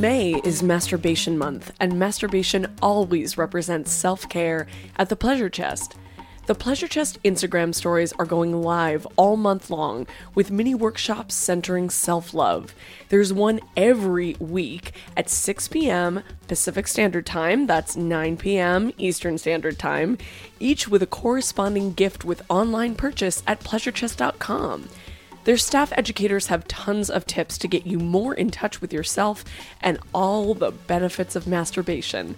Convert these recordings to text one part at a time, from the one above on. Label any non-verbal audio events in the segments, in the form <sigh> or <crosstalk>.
May is masturbation month, and masturbation always represents self care at the Pleasure Chest. The Pleasure Chest Instagram stories are going live all month long with mini workshops centering self love. There's one every week at 6 p.m. Pacific Standard Time, that's 9 p.m. Eastern Standard Time, each with a corresponding gift with online purchase at pleasurechest.com. Their staff educators have tons of tips to get you more in touch with yourself and all the benefits of masturbation.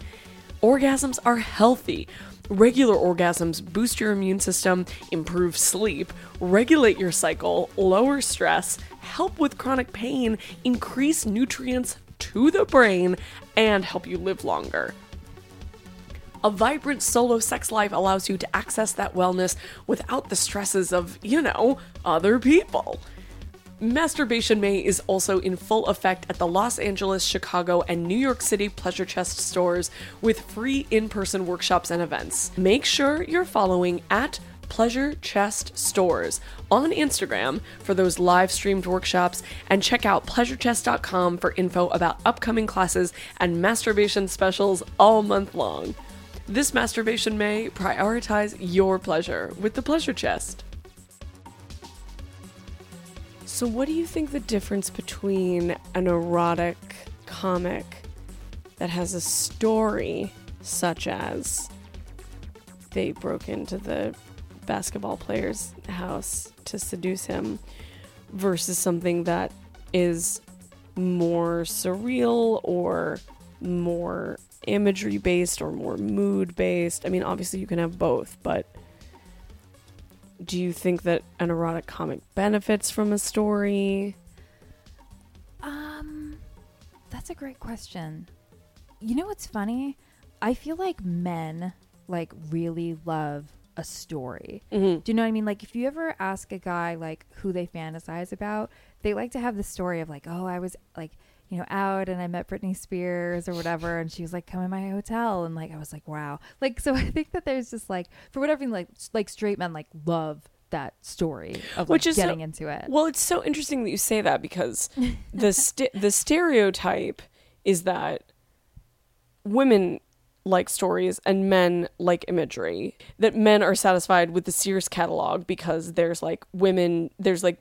Orgasms are healthy. Regular orgasms boost your immune system, improve sleep, regulate your cycle, lower stress, help with chronic pain, increase nutrients to the brain, and help you live longer. A vibrant solo sex life allows you to access that wellness without the stresses of, you know, other people. Masturbation May is also in full effect at the Los Angeles, Chicago, and New York City Pleasure Chest stores with free in person workshops and events. Make sure you're following at Pleasure Chest Stores on Instagram for those live streamed workshops and check out pleasurechest.com for info about upcoming classes and masturbation specials all month long. This masturbation may prioritize your pleasure with the Pleasure Chest. So, what do you think the difference between an erotic comic that has a story, such as they broke into the basketball player's house to seduce him, versus something that is more surreal or more imagery based or more mood based? I mean, obviously, you can have both, but do you think that an erotic comic benefits from a story? Um, that's a great question. You know what's funny? I feel like men like really love a story. Mhm. Do you know what I mean? Like if you ever ask a guy like who they fantasize about, they like to have the story of like, oh, I was like, you know, out and I met Britney Spears or whatever, and she was like, come in my hotel, and like I was like, wow, like so. <laughs> I think that there's just like for whatever like like straight men like love that story of like Which is so- getting into it. Well, it's so interesting that you say that because <laughs> the st- the stereotype is that women like stories and men like imagery. That men are satisfied with the Sears catalog because there's like women, there's like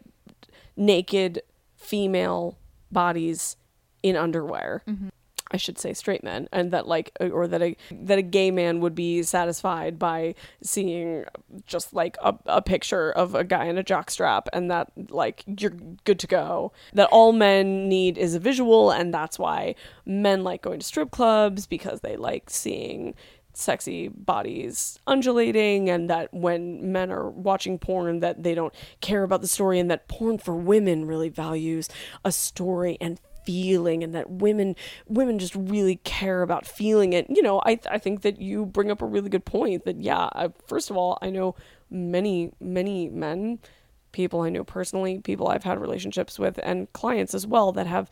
naked female bodies in underwear. Mm-hmm. I should say straight men, and that like, uh, or that a that a gay man would be satisfied by seeing just like a, a picture of a guy in a jockstrap, and that like you're good to go. That all men need is a visual, and that's why men like going to strip clubs because they like seeing sexy bodies undulating and that when men are watching porn that they don't care about the story and that porn for women really values a story and feeling and that women women just really care about feeling it you know i i think that you bring up a really good point that yeah I, first of all i know many many men people i know personally people i've had relationships with and clients as well that have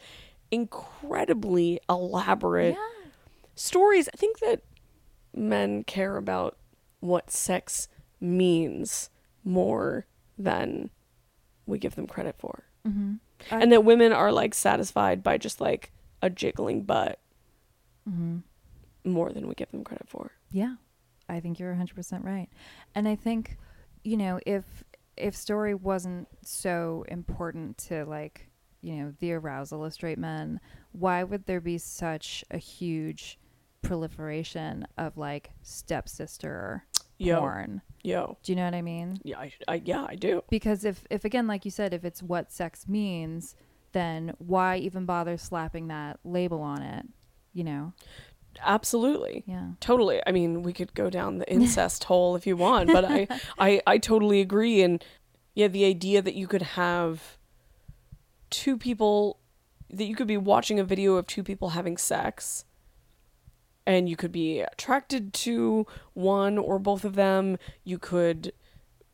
incredibly elaborate stories i think that men care about what sex means more than we give them credit for. Mm-hmm. And that women are like satisfied by just like a jiggling butt Mm-hmm. more than we give them credit for. Yeah, I think you're 100% right. And I think, you know, if if story wasn't so important to like, you know, the arousal of straight men, why would there be such a huge proliferation of like stepsister Yo. porn? Yo. Do you know what I mean? Yeah, I, I yeah, I do. Because if if again like you said if it's what sex means, then why even bother slapping that label on it? You know? Absolutely. Yeah. Totally. I mean, we could go down the incest <laughs> hole if you want, but I, <laughs> I, I totally agree. And yeah, the idea that you could have two people, that you could be watching a video of two people having sex, and you could be attracted to one or both of them. You could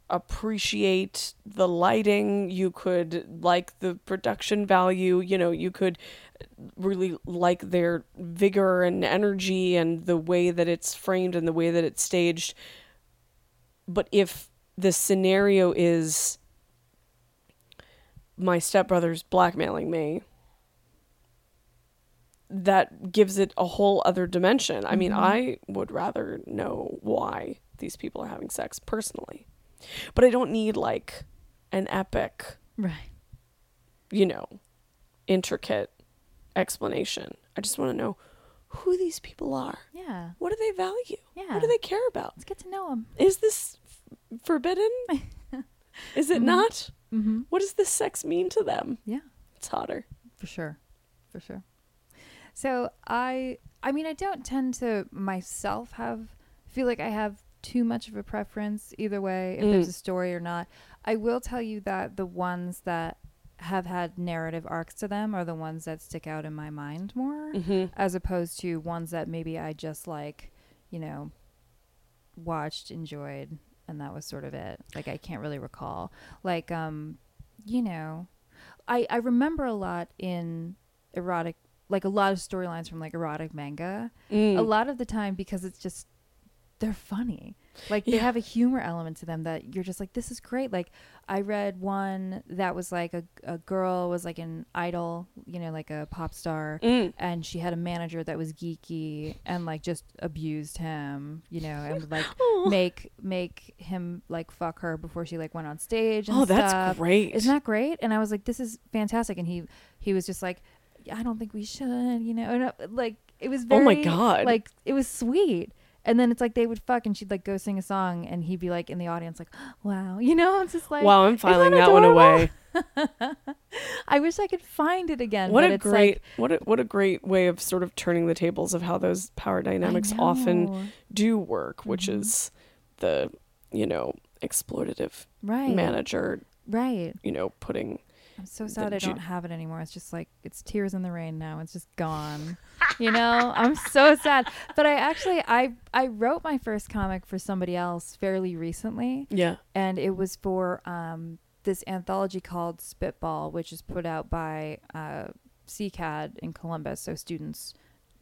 appreciate the lighting. You could like the production value. You know, you could really like their vigor and energy and the way that it's framed and the way that it's staged. But if the scenario is my stepbrother's blackmailing me, that gives it a whole other dimension. I mean, I would rather know why these people are having sex personally. But I don't need like an epic, Right. you know, intricate explanation. I just want to know who these people are. Yeah. What do they value? Yeah. What do they care about? Let's get to know them. Is this f- forbidden? <laughs> Is it not? Mm-hmm. What does this sex mean to them? Yeah. It's hotter. For sure. For sure. So I I mean I don't tend to myself have feel like I have too much of a preference either way if there's Mm. a story or not. I will tell you that the ones that have had narrative arcs to them are the ones that stick out in my mind more Mm-hmm. as opposed to ones that maybe I just like, you know, watched, enjoyed, and that was sort of it. Like I can't really recall. Like um, you know, I I remember a lot in erotic like a lot of storylines from like erotic manga. Mm. A lot of the time because it's just they're funny. Like they Yeah. have a humor element to them that you're just like this is great. Like I read one that was like a a girl was like an idol, you know, like a pop star Mm. and she had a manager that was geeky and like just abused him, you know, and would like make make him like fuck her before she like went on stage. And Oh, that's great. Isn't that great? And I was like, this is fantastic. And he he was just like, I don't think we should, you know, and uh, like it was very, Oh my God. like it was sweet. And then it's like they would fuck, and she'd like go sing a song, and he'd be like in the audience, like, <gasps> "Wow," you know. It's just like, wow, I'm filing that, one away. <laughs> I wish I could find it again. What but a it's great like, what a what a great way of sort of turning the tables of how those power dynamics often do work, which Mhm. is the, you know, exploitative right, manager, right. you know, putting I'm so sad I ju- don't have it anymore. It's just like it's tears in the rain now. It's just gone. you know, I'm so sad. But I actually I I wrote my first comic for somebody else fairly recently, yeah. and it was for um this anthology called Spitball, which is put out by uh, CCAD in Columbus. So students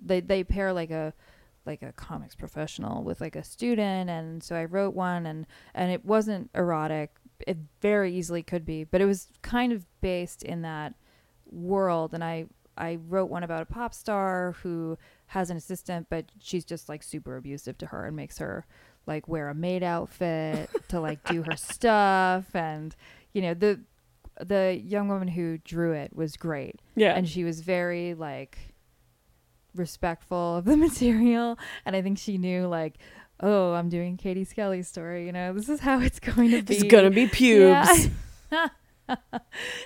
they they pair like a like a comics professional with like a student and so I wrote one and and it wasn't erotic it very easily could be but it was kind of based in that world and I I wrote one about a pop star who has an assistant but she's just like super abusive to her and makes her like wear a maid outfit <laughs> to like do her stuff and you know the the young woman who drew it was great Yeah. and she was very like respectful of the <laughs> material and i think she knew like oh i'm doing katie skelly's story you know this is how it's going to be It's gonna be pubes. Yeah. <laughs>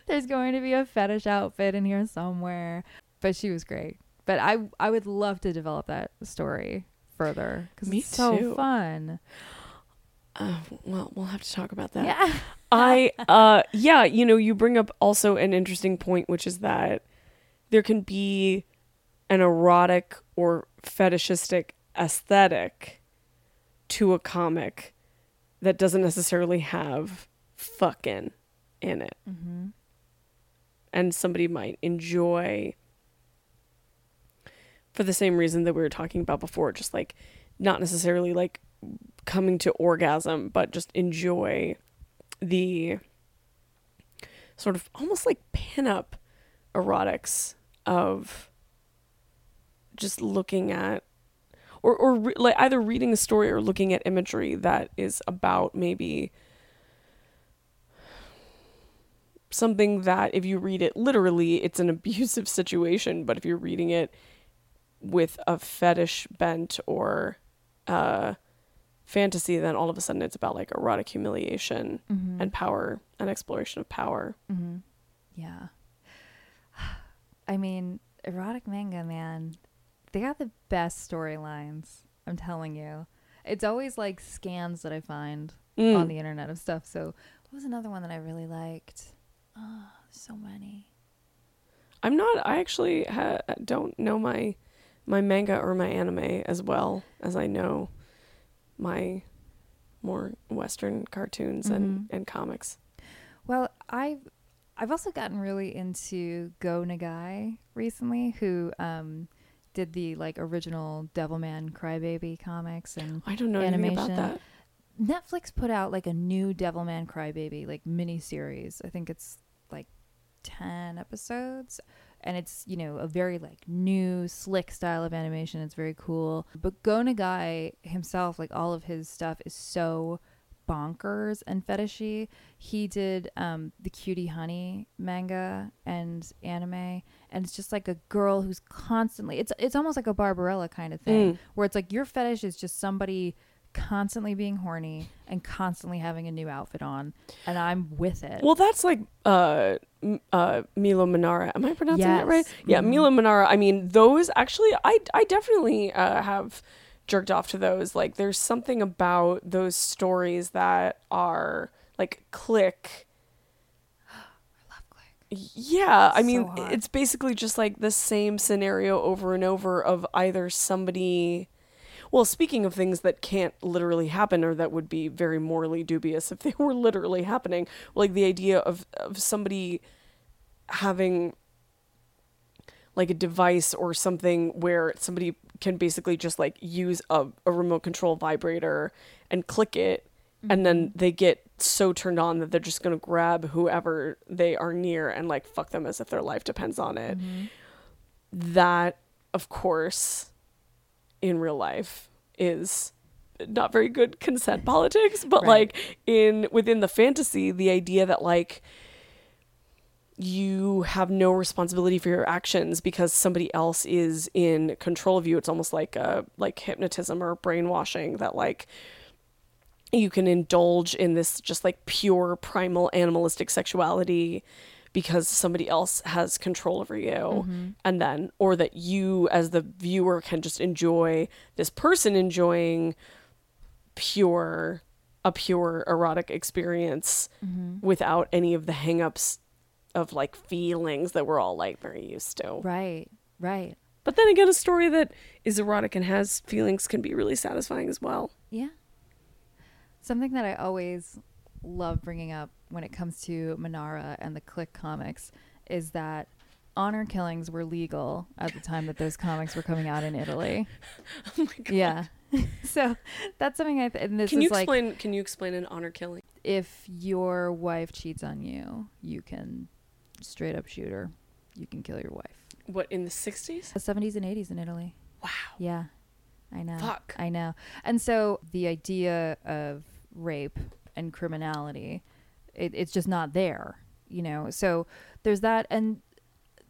there's going to be a fetish outfit in here somewhere but she was great but i i would love to develop that story further because it's so too. fun Uh, well, we'll have to talk about that. yeah <laughs> I uh yeah, you know, you bring up also an interesting point which is that there can be an erotic or fetishistic aesthetic to a comic that doesn't necessarily have fucking in it. mm-hmm. And somebody might enjoy for the same reason that we were talking about before, just like not necessarily like coming to orgasm, but just enjoy the sort of almost like pin-up erotics of just looking at or or re- like either reading a story or looking at imagery that is about maybe something that if you read it literally it's an <laughs> abusive situation but if you're reading it with a fetish bent or uh fantasy, then all of a sudden it's about like erotic humiliation Mm-hmm. and power and exploration of power. Yeah. <sighs> I mean, erotic manga, man, they got the best storylines. I'm telling you. It's always like scans that I find Mm. on the internet of stuff. So, what was another one that I really liked? Oh, so many. I'm not. I actually ha- don't know my my manga or my anime as well as I know my more Western cartoons and and comics. Well, I've I've also gotten really into Go Nagai recently, who um, did the like original Devilman Crybaby comics and I don't know anything about animation. that. Netflix put out like a new Devilman Crybaby like mini series. I think it's like 10 episodes and it's, you know, a very like new slick style of animation. It's very cool. But Go Nagai himself, like all of his stuff is so bonkers and fetishy. He did um the Cutie Honey manga and anime and it's just like a girl who's constantly it's it's almost like a Barbarella kind of thing where it's like your fetish is just somebody constantly being horny and constantly having a new outfit on and I'm with it. Well, that's like uh uh Milo Manara. Am I pronouncing that right? Yes. Yeah, Mhm. Milo Manara. I mean, those actually I I definitely uh have jerked off to those. Like there's something about those stories that are like click Yeah, I mean, hot. it's basically just like the same scenario over and over of either somebody. Well, speaking of things that can't literally happen or that would be very morally dubious if they <laughs> were literally happening, like the idea of, of somebody having like a device or something where somebody can basically just like use a, a remote control vibrator and click it and then they get so turned on that they're just going to grab whoever they are near and like fuck them as if their life depends on it. That of course in real life is not very good consent politics but Right. like in within the fantasy the idea that like you have no responsibility for your actions because somebody else is in control of you. It's almost like uh like hypnotism or brainwashing that like you can indulge in this just like pure primal animalistic sexuality because somebody else has control over you mm-hmm. and then or that you as the viewer can just enjoy this person enjoying pure a pure erotic experience mm-hmm. without any of the hangups of like feelings that we're all like very used to. right, right. But then again, a story that is erotic and has feelings can be really satisfying as well. Yeah. Something that I always love bringing up when it comes to Manara and the Click comics is that honor killings were legal at the time that those comics were coming out in Italy. <laughs> Oh my god! Yeah. <laughs> so that's something I th- and this Can is you like explain? Can you explain an honor killing? if your wife cheats on you, you can straight up shoot her. You can kill your wife. What in the sixties? The 70s and 80s in Italy. Wow. Yeah, I know. Fuck. I know. And so the idea of rape and criminality, it, it's just not there, you know? So there's that. And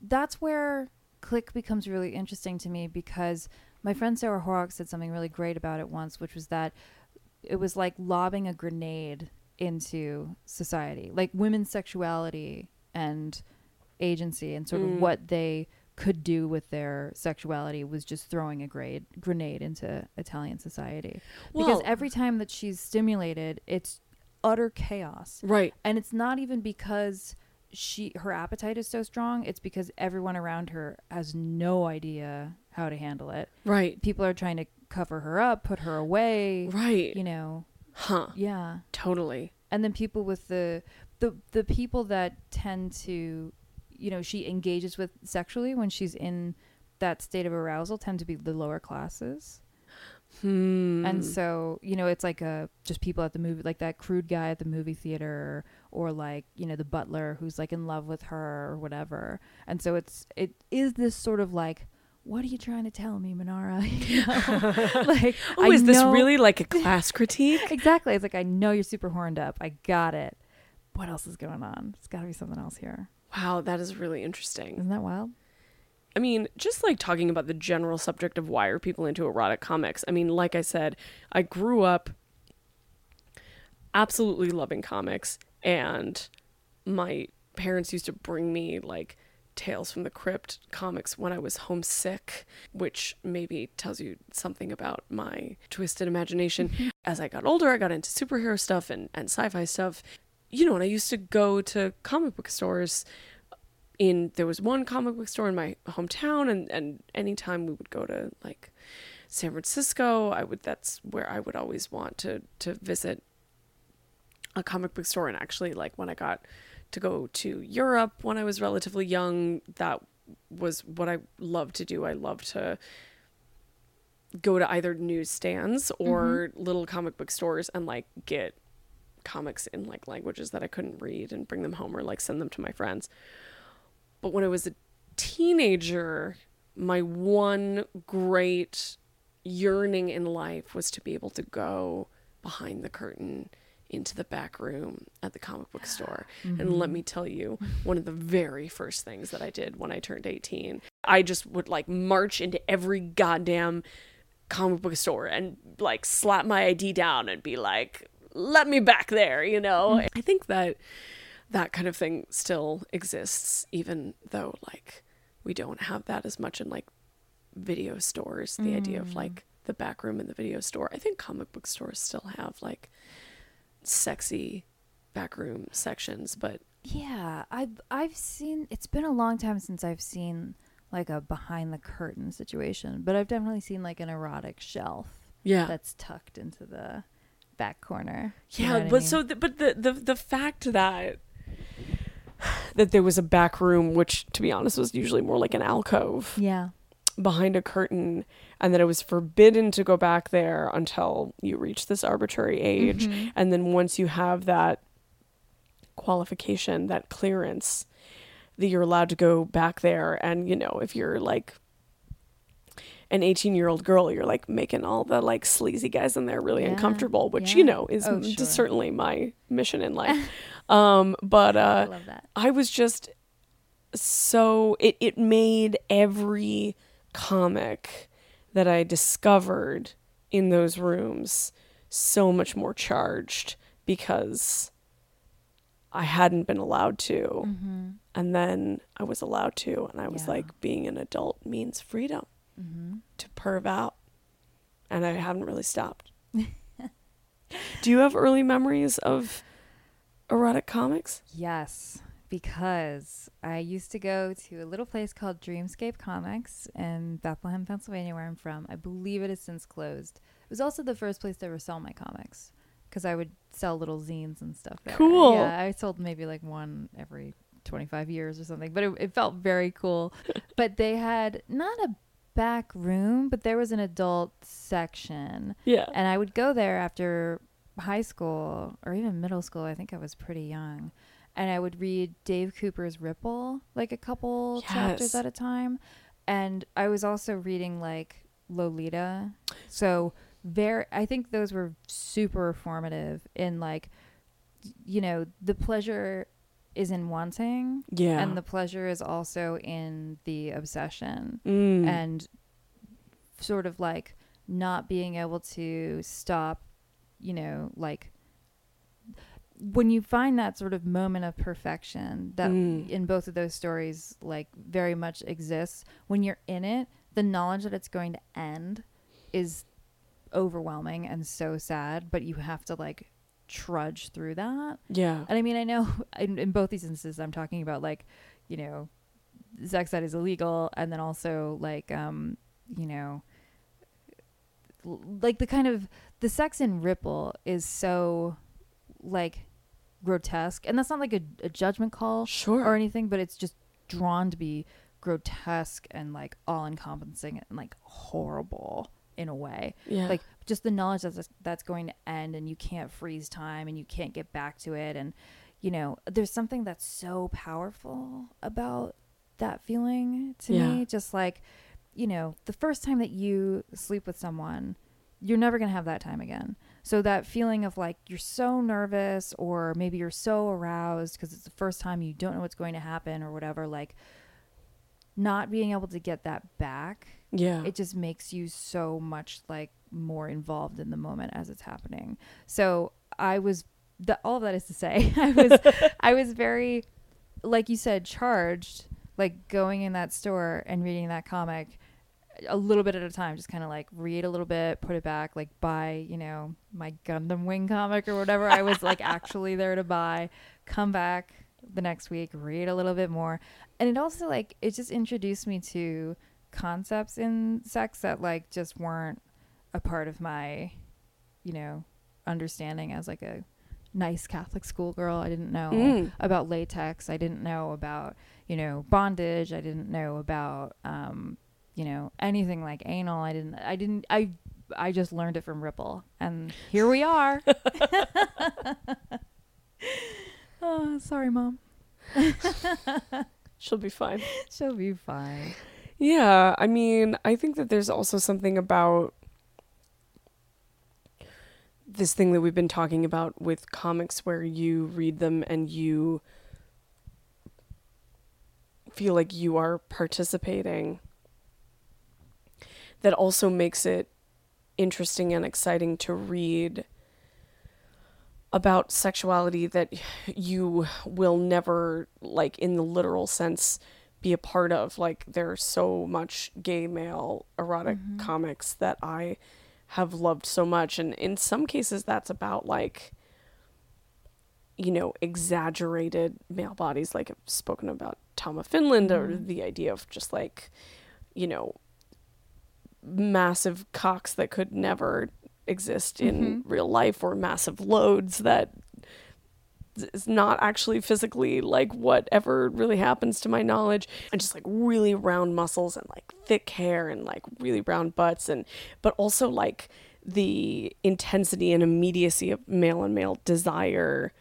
that's where Click becomes really interesting to me because my friend Sarah Horrocks said something really great about it once, which was that it was like lobbing a grenade into society, like women's sexuality and agency and sort of Mm. what they could do with their sexuality was just throwing a grade, grenade into Italian society. because every time that she's stimulated, it's utter chaos. Right. And it's not even because she her appetite is so strong, it's because everyone around her has no idea how to handle it. Right. People are trying to cover her up, put her away, Right. you know. Huh. Yeah Totally. and then people with the the the people that tend to you know she engages with sexually when she's in that state of arousal tend to be the lower classes Hmm. and so you know it's like a just people at the movie like that crude guy at the movie theater or like you know the butler who's like in love with her or whatever and so it's it is this sort of like what are you trying to tell me Manara <laughs> you know? <laughs> like oh, I is this really like a <laughs> class critique? exactly. It's like I know you're super horned up. I got it. What else is going on? It's got to be something else here. Wow, that is really interesting. Isn't that wild? I mean, just like talking about the general subject of why are people into erotic comics. I mean, like I said, I grew up absolutely loving comics and my parents used to bring me like Tales from the Crypt comics when I was homesick, which maybe tells you something about my twisted imagination. Mm-hmm. As I got older, I got into superhero stuff and, and sci fi stuff. You know, and I used to go to comic book stores. In there was one comic book store in my hometown, and and anytime we would go to like San Francisco, I would that's where I would always want to to visit a comic book store. And actually, like when I got to go to Europe when I was relatively young. That was what I loved to do. I loved to go to either newsstands or mm-hmm. little comic book stores and like get comics in like languages that I couldn't read and bring them home or like send them to my friends. But when I was a teenager, my one great yearning in life was to be able to go behind the curtain into the back room at the comic book store. Mm-hmm. And let me tell you, one of the very first things that I did when I turned 18, I just would like march into every goddamn comic book store and like slap my ID down and be like, let me back there, you know? Mm-hmm. I think that that kind of thing still exists, even though like we don't have that as much in like video stores. The mm. idea of mm. like the back room in the video store. I think comic book stores still have like sexy backroom sections, but yeah, I've I've seen. It's been a long time since I've seen like a behind the curtain situation, but I've definitely seen like an erotic shelf. Yeah, that's tucked into the back corner. Yeah, but I mean? so the, but the the the fact that <sighs> that there was a back room, which to be honest was usually more like an alcove. Yeah, behind a curtain and that it was forbidden to go back there until you reach this arbitrary age mm-hmm. and then once you have that qualification that clearance that you're allowed to go back there and you know if you're like an 18 year old girl you're like making all the like sleazy guys in there really yeah, uncomfortable which yeah. you know is oh, sure. certainly my mission in life <laughs> um but uh I, I was just so it it made every comic that I discovered in those rooms so much more charged because I hadn't been allowed to. Mm-hmm. And then I was allowed to. And I was yeah. like, being an adult means freedom mm-hmm. to perv out. And I haven't really stopped. <laughs> Do you have early memories of erotic comics? Yes because I used to go to a little place called Dreamscape Comics in Bethlehem, Pennsylvania, where I'm from. I believe it has since closed. It was also the first place to ever sell my comics because I would sell little zines and stuff there. Cool. Yeah, I sold maybe like one every 25 years or something, but it, it felt very cool. <laughs> but they had not a back room, but there was an adult section. Yeah. And I would go there after high school or even middle school. I think I was pretty young and I would read Dave Cooper's Ripple like a couple yes. chapters at a time. And I was also reading like Lolita. So very I think those were super formative in like you know, the pleasure is in wanting. Yeah. And the pleasure is also in the obsession. Mm. And sort of like not being able to stop, you know, like when you find that sort of moment of perfection that mm. in both of those stories like very much exists when you're in it the knowledge that it's going to end is overwhelming and so sad but you have to like trudge through that yeah and i mean i know <laughs> in, in both these instances i'm talking about like you know sex that is illegal and then also like um you know like the kind of the sex in ripple is so like grotesque, and that's not like a, a judgment call, sure, or anything, but it's just drawn to be grotesque and like all encompassing and like horrible in a way. Yeah. Like just the knowledge that that's going to end and you can't freeze time and you can't get back to it. And, you know, there's something that's so powerful about that feeling to yeah. me. Just like, you know, the first time that you sleep with someone, you're never going to have that time again. So that feeling of like you're so nervous or maybe you're so aroused because it's the first time you don't know what's going to happen or whatever, like not being able to get that back. Yeah. It just makes you so much like more involved in the moment as it's happening. So I was the, all of that is to say, <laughs> I was <laughs> I was very, like you said, charged. Like going in that store and reading that comic a little bit at a time, just kind of like read a little bit, put it back, like buy, you know, my Gundam Wing comic or whatever I was like <laughs> actually there to buy, come back the next week, read a little bit more. And it also like it just introduced me to concepts in sex that like just weren't a part of my, you know, understanding as like a nice Catholic schoolgirl. I didn't know Mm. about latex. I didn't know about, you know, bondage. I didn't know about um, you know, anything like anal. I didn't I didn't I I just learned it from Ripple. And here we are. <laughs> <laughs> oh, sorry, mom. <laughs> She'll be fine. She'll be fine. Yeah, I mean, I think that there's also something about this thing that we've been talking about with comics where you read them and you feel like you are participating. That also makes it interesting and exciting to read about sexuality that you will never like in the literal sense be a part of like there's so much gay male erotic mm-hmm. comics that I have loved so much. And in some cases that's about like you know exaggerated male bodies. Like I've spoken about Tom of Finland or mm-hmm. the idea of just like you know massive cocks that could never exist in mm-hmm. real life or massive loads that is not actually physically like whatever really happens to my knowledge. And just like really round muscles and like thick hair and like really round butts and but also like the intensity and immediacy of male and male desire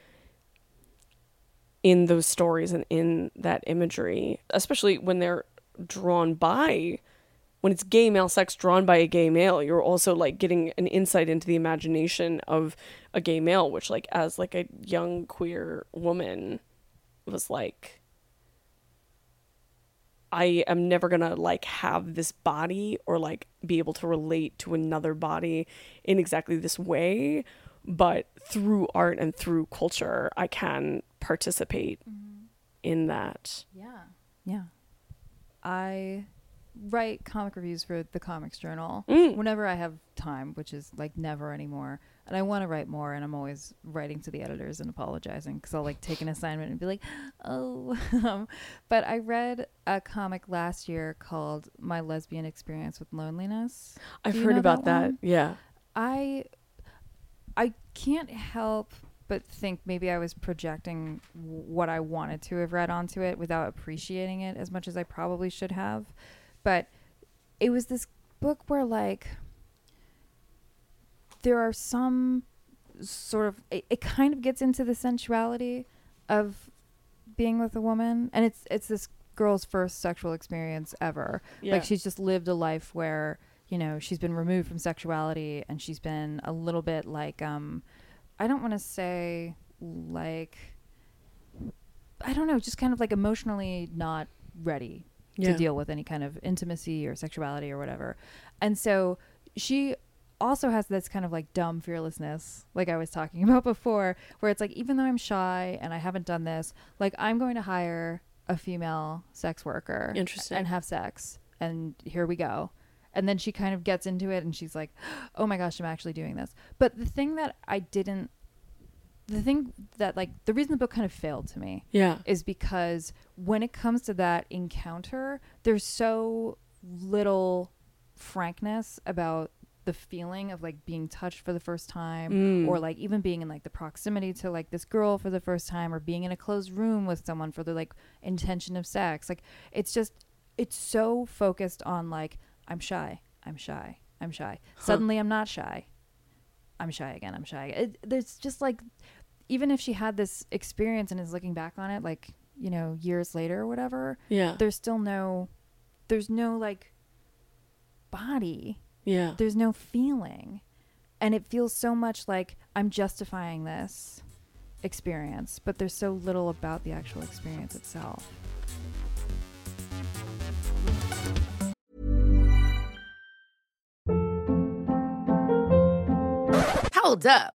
in those stories and in that imagery especially when they're drawn by when it's gay male sex drawn by a gay male you're also like getting an insight into the imagination of a gay male which like as like a young queer woman was like I am never gonna like have this body or like be able to relate to another body in exactly this way, but through art and through culture, I can participate mm-hmm. in that. Yeah. Yeah. I write comic reviews for the Comics Journal whenever I have time, which is like never anymore. And I want to write more, and I'm always writing to the editors and apologizing because I'll like take an assignment and be like, <gasps> oh. um, <laughs> but I read a comic last year called My Lesbian Experience with Loneliness. I've heard about that. one? Yeah. I I can't help but think maybe I was projecting what I wanted to have read onto it without appreciating it as much as I probably should have. But it was this book where like there are some sort of it, it kind of gets into the sensuality of being with a woman and it's it's this girl's first sexual experience ever Yeah. like she's just lived a life where you know she's been removed from sexuality and she's been a little bit like um i don't want to say like i don't know just kind of like emotionally not ready Yeah. to deal with any kind of intimacy or sexuality or whatever and so she also has this kind of like dumb fearlessness like i was talking <laughs> about before where it's like even though i'm shy and i haven't done this like i'm going to hire a female sex worker Interesting. and have sex and here we go and then she kind of gets into it and she's like <gasps> oh my gosh i'm actually doing this but the thing that i didn't the thing that like the reason the book kind of failed to me Yeah. is because when it comes to that encounter, there's so little frankness about the feeling of like being touched for the first time or mm. like even being in like the proximity to like this girl for the first time or being in a closed room with someone for the like intention of sex. Like it's just it's so focused on like I'm shy, I'm shy, I'm shy. Suddenly I'm not shy. I'm shy again. I'm shy. It, there's just like, even if she had this experience and is looking back on it, like you know, years later or whatever, Yeah. there's still no, there's no like body. Yeah. There's no feeling, and it feels so much like I'm justifying this experience, but there's so little about the actual experience itself. Hold up.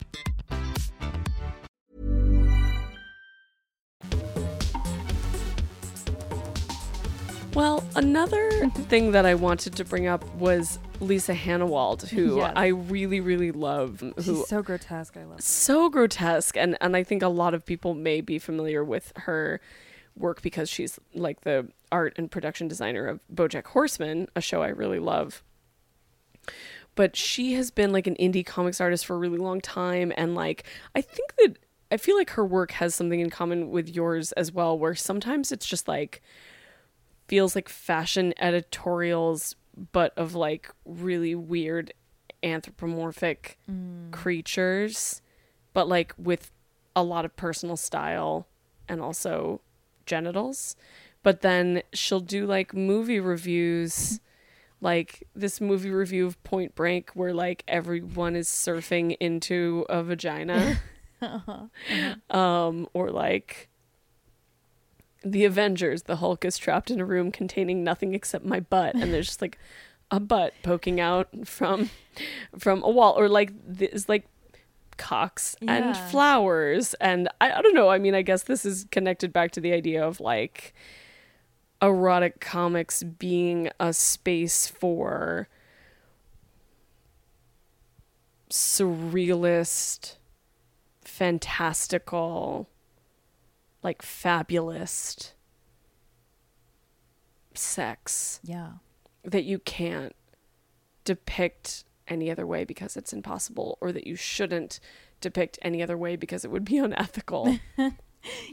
Well, another mm-hmm. thing that I wanted to bring up was Lisa Hanawalt, who Yes. I really, really love. Who She's so grotesque. I love her. so grotesque and and I think a lot of people may be familiar with her work because she's like the art and production designer of BoJack Horseman, a show I really love. But she has been like an indie comics artist for a really long time and like I think that I feel like her work has something in common with yours as well where sometimes it's just like feels like fashion editorials but of like really weird anthropomorphic creatures but like with a lot of personal style and also genitals. But then she'll do like movie reviews like this movie review of point break where like everyone is surfing into a vagina. <laughs> Um or like the Avengers, the Hulk is trapped in a room containing nothing except my butt, and there's just like a butt poking out from from a wall, or like this like cocks and Yeah. flowers, and I, I don't know. I mean, I guess this is connected back to the idea of like erotic comics being a space for surrealist, fantastical like fabulous sex Yeah. that you can't depict any other way because it's impossible or that you shouldn't depict any other way because it would be <laughs> unethical. <laughs>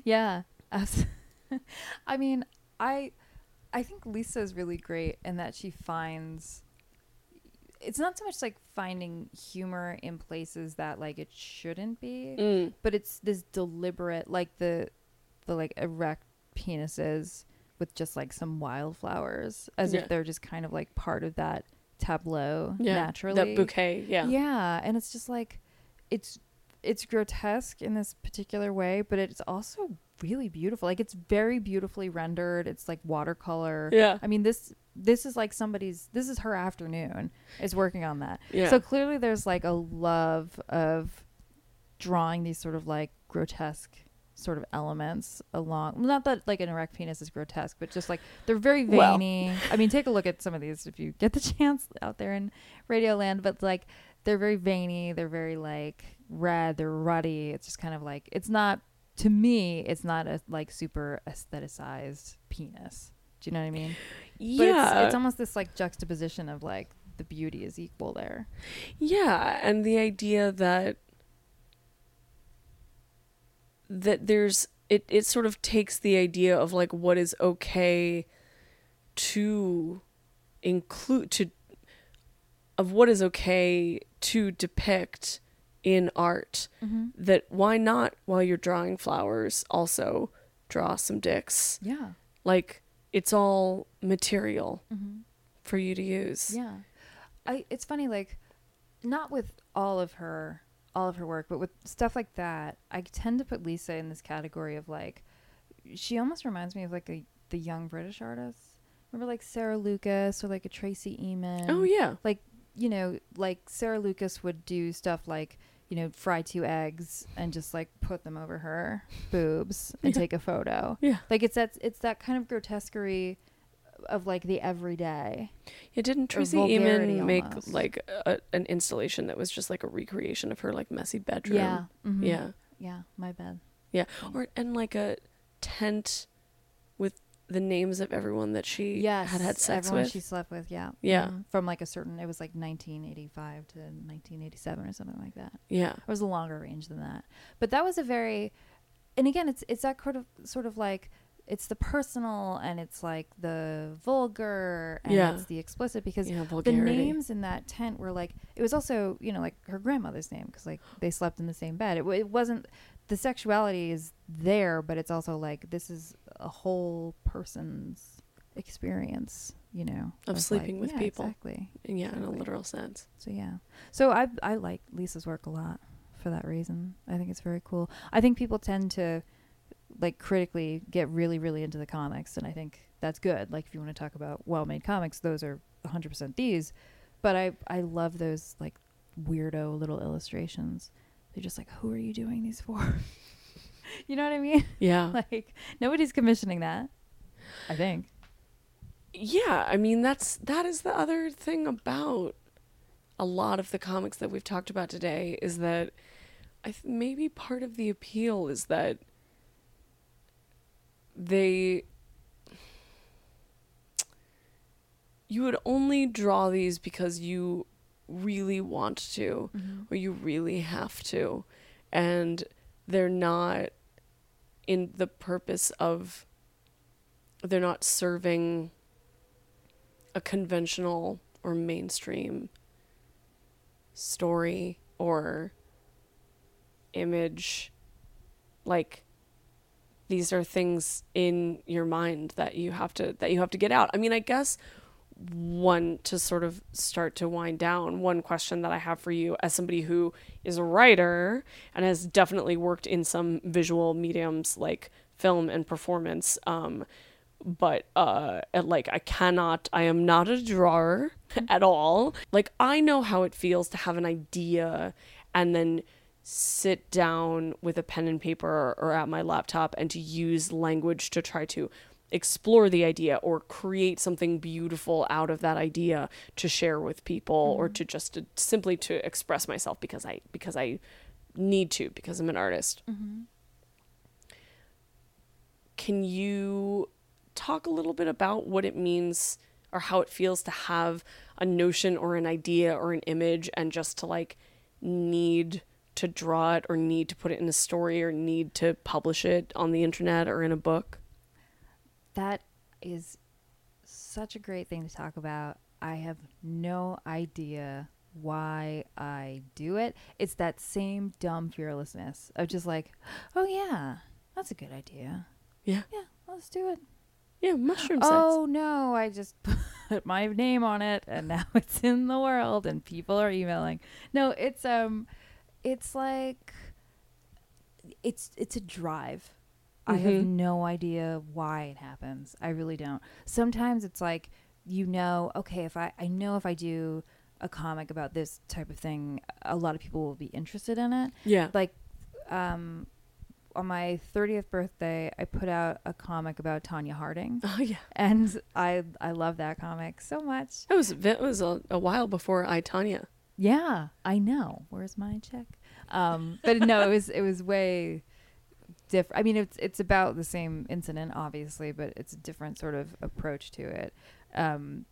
Yeah. <laughs> I mean, I I think Lisa is really great in that she finds it's not so much like finding humor in places that like it shouldn't be, Mm. but it's this deliberate like the the like erect penises with just like some wildflowers as Yeah. if they're just kind of like part of that tableau yeah. naturally. That bouquet, yeah. Yeah, and it's just like it's it's grotesque in this particular way, but it's also really beautiful. Like it's very beautifully rendered. It's like watercolor. Yeah. I mean this this is like somebody's this is her afternoon is working on that. Yeah. So clearly there's like a love of drawing these sort of like grotesque sort of elements along not that like an erect penis is grotesque but just like they're very Well. veiny i mean take a look at some of these if you get the <laughs> chance out there in radio land but like they're very veiny they're very like red they're ruddy it's just kind of like it's not to me it's not a like super aestheticized penis do you know what i mean but yeah. it's, it's almost this like juxtaposition of like the beauty is equal there Yeah, and the idea that that there's it it sort of takes the idea of like what is okay to include to of what is okay to depict in art mm-hmm. that why not while you're drawing flowers also draw some dicks? Yeah. Like it's all material mm-hmm. for you to use. Yeah. I it's funny like not with all of her all of her work, but with stuff like that, I tend to put Lisa in this category of like she almost reminds me of like a the young British artists. Remember like Sarah Lucas or like a Tracey Emin? oh yeah Like, you know, like Sarah Lucas would do stuff like, you know, fry two eggs and just like put them over her boobs and <laughs> take a photo. Yeah. Like it's that it's that kind of grotesquerie of like the everyday. Yeah, didn't Tracey Emin make almost. like a, an installation that was just like a recreation of her like messy bedroom? Yeah. mhm. Yeah. Yeah, my bed. Yeah. Or and like a tent with the names of everyone that she Yes, had had sex everyone with. she slept with. Yeah, Yeah. Mhm. From like a certain, it was like 1985 to 1987 or something like that. yeah. It was a longer range than that, but that was a very, and again, it's it's that sort of sort of like it's the personal and it's like the vulgar and Yeah. it's the explicit because Yeah, the names in that tent were like it was also you know like her grandmother's name because like they slept in the same bed. It, it wasn't the sexuality is there, but it's also like this is a whole person's experience, you know, Of like- sleeping with yeah, people. Exactly. yeah, in a literal sense. So yeah. So I I like Lisa's work a lot for that reason. I think it's very cool. I think people tend to like critically get really really into the comics and I think that's good. Like if you want to talk about well-made comics, those are 100% these. But I I love those like weirdo little illustrations. They're just like who are you doing these for? <laughs> you know what I mean? Yeah. <laughs> like nobody's commissioning that. I think. yeah i mean that's that is the other thing about a lot of the comics that we've talked about today is that i th- maybe part of the appeal is that they you would only draw these because you really want to mm-hmm. or you really have to and they're not in the purpose of they're not serving a conventional or mainstream story or image like these are things in your mind that you have to that you have to get out. I mean, I guess one to sort of start to wind down one question that i have for you as somebody who is a writer and has definitely worked in some visual mediums like film and performance um but uh like i cannot i am not a drawer <laughs> at all like i know how it feels to have an idea and then sit down with a pen and paper or at my laptop and to use language to try to explore the idea or create something beautiful out of that idea to share with people or mm-hmm. to just to, simply to express myself because I because I need to because I'm an artist. Mm-hmm. Can you talk a little bit about what it means or how it feels to have a notion or an idea or an image and just to like need to draw it or need to put it in a story or need to publish it on the internet or in a book? That is such a great thing to talk about. I have no idea why I do it. It's that same dumb fearlessness of just like, oh yeah, that's a good idea. Yeah. Yeah, let's do it. Yeah, mushroom sex. Oh no, I just <laughs> put my name on it and now <laughs> it's in the world and people are emailing. No, it's um it's like it's it's a drive. I have no idea why it happens. I really don't. Sometimes it's like you know, okay, if I I know if I do a comic about this type of thing, a lot of people will be interested in it Yeah. like um on my 30th birthday i put out a comic about tonya harding <laughs> Oh yeah. and i i love that comic so much It was it was a, a while before I Tonya. yeah i know where's my check um but no it was it was way different i mean it's it's about the same incident obviously but it's a different sort of approach to it um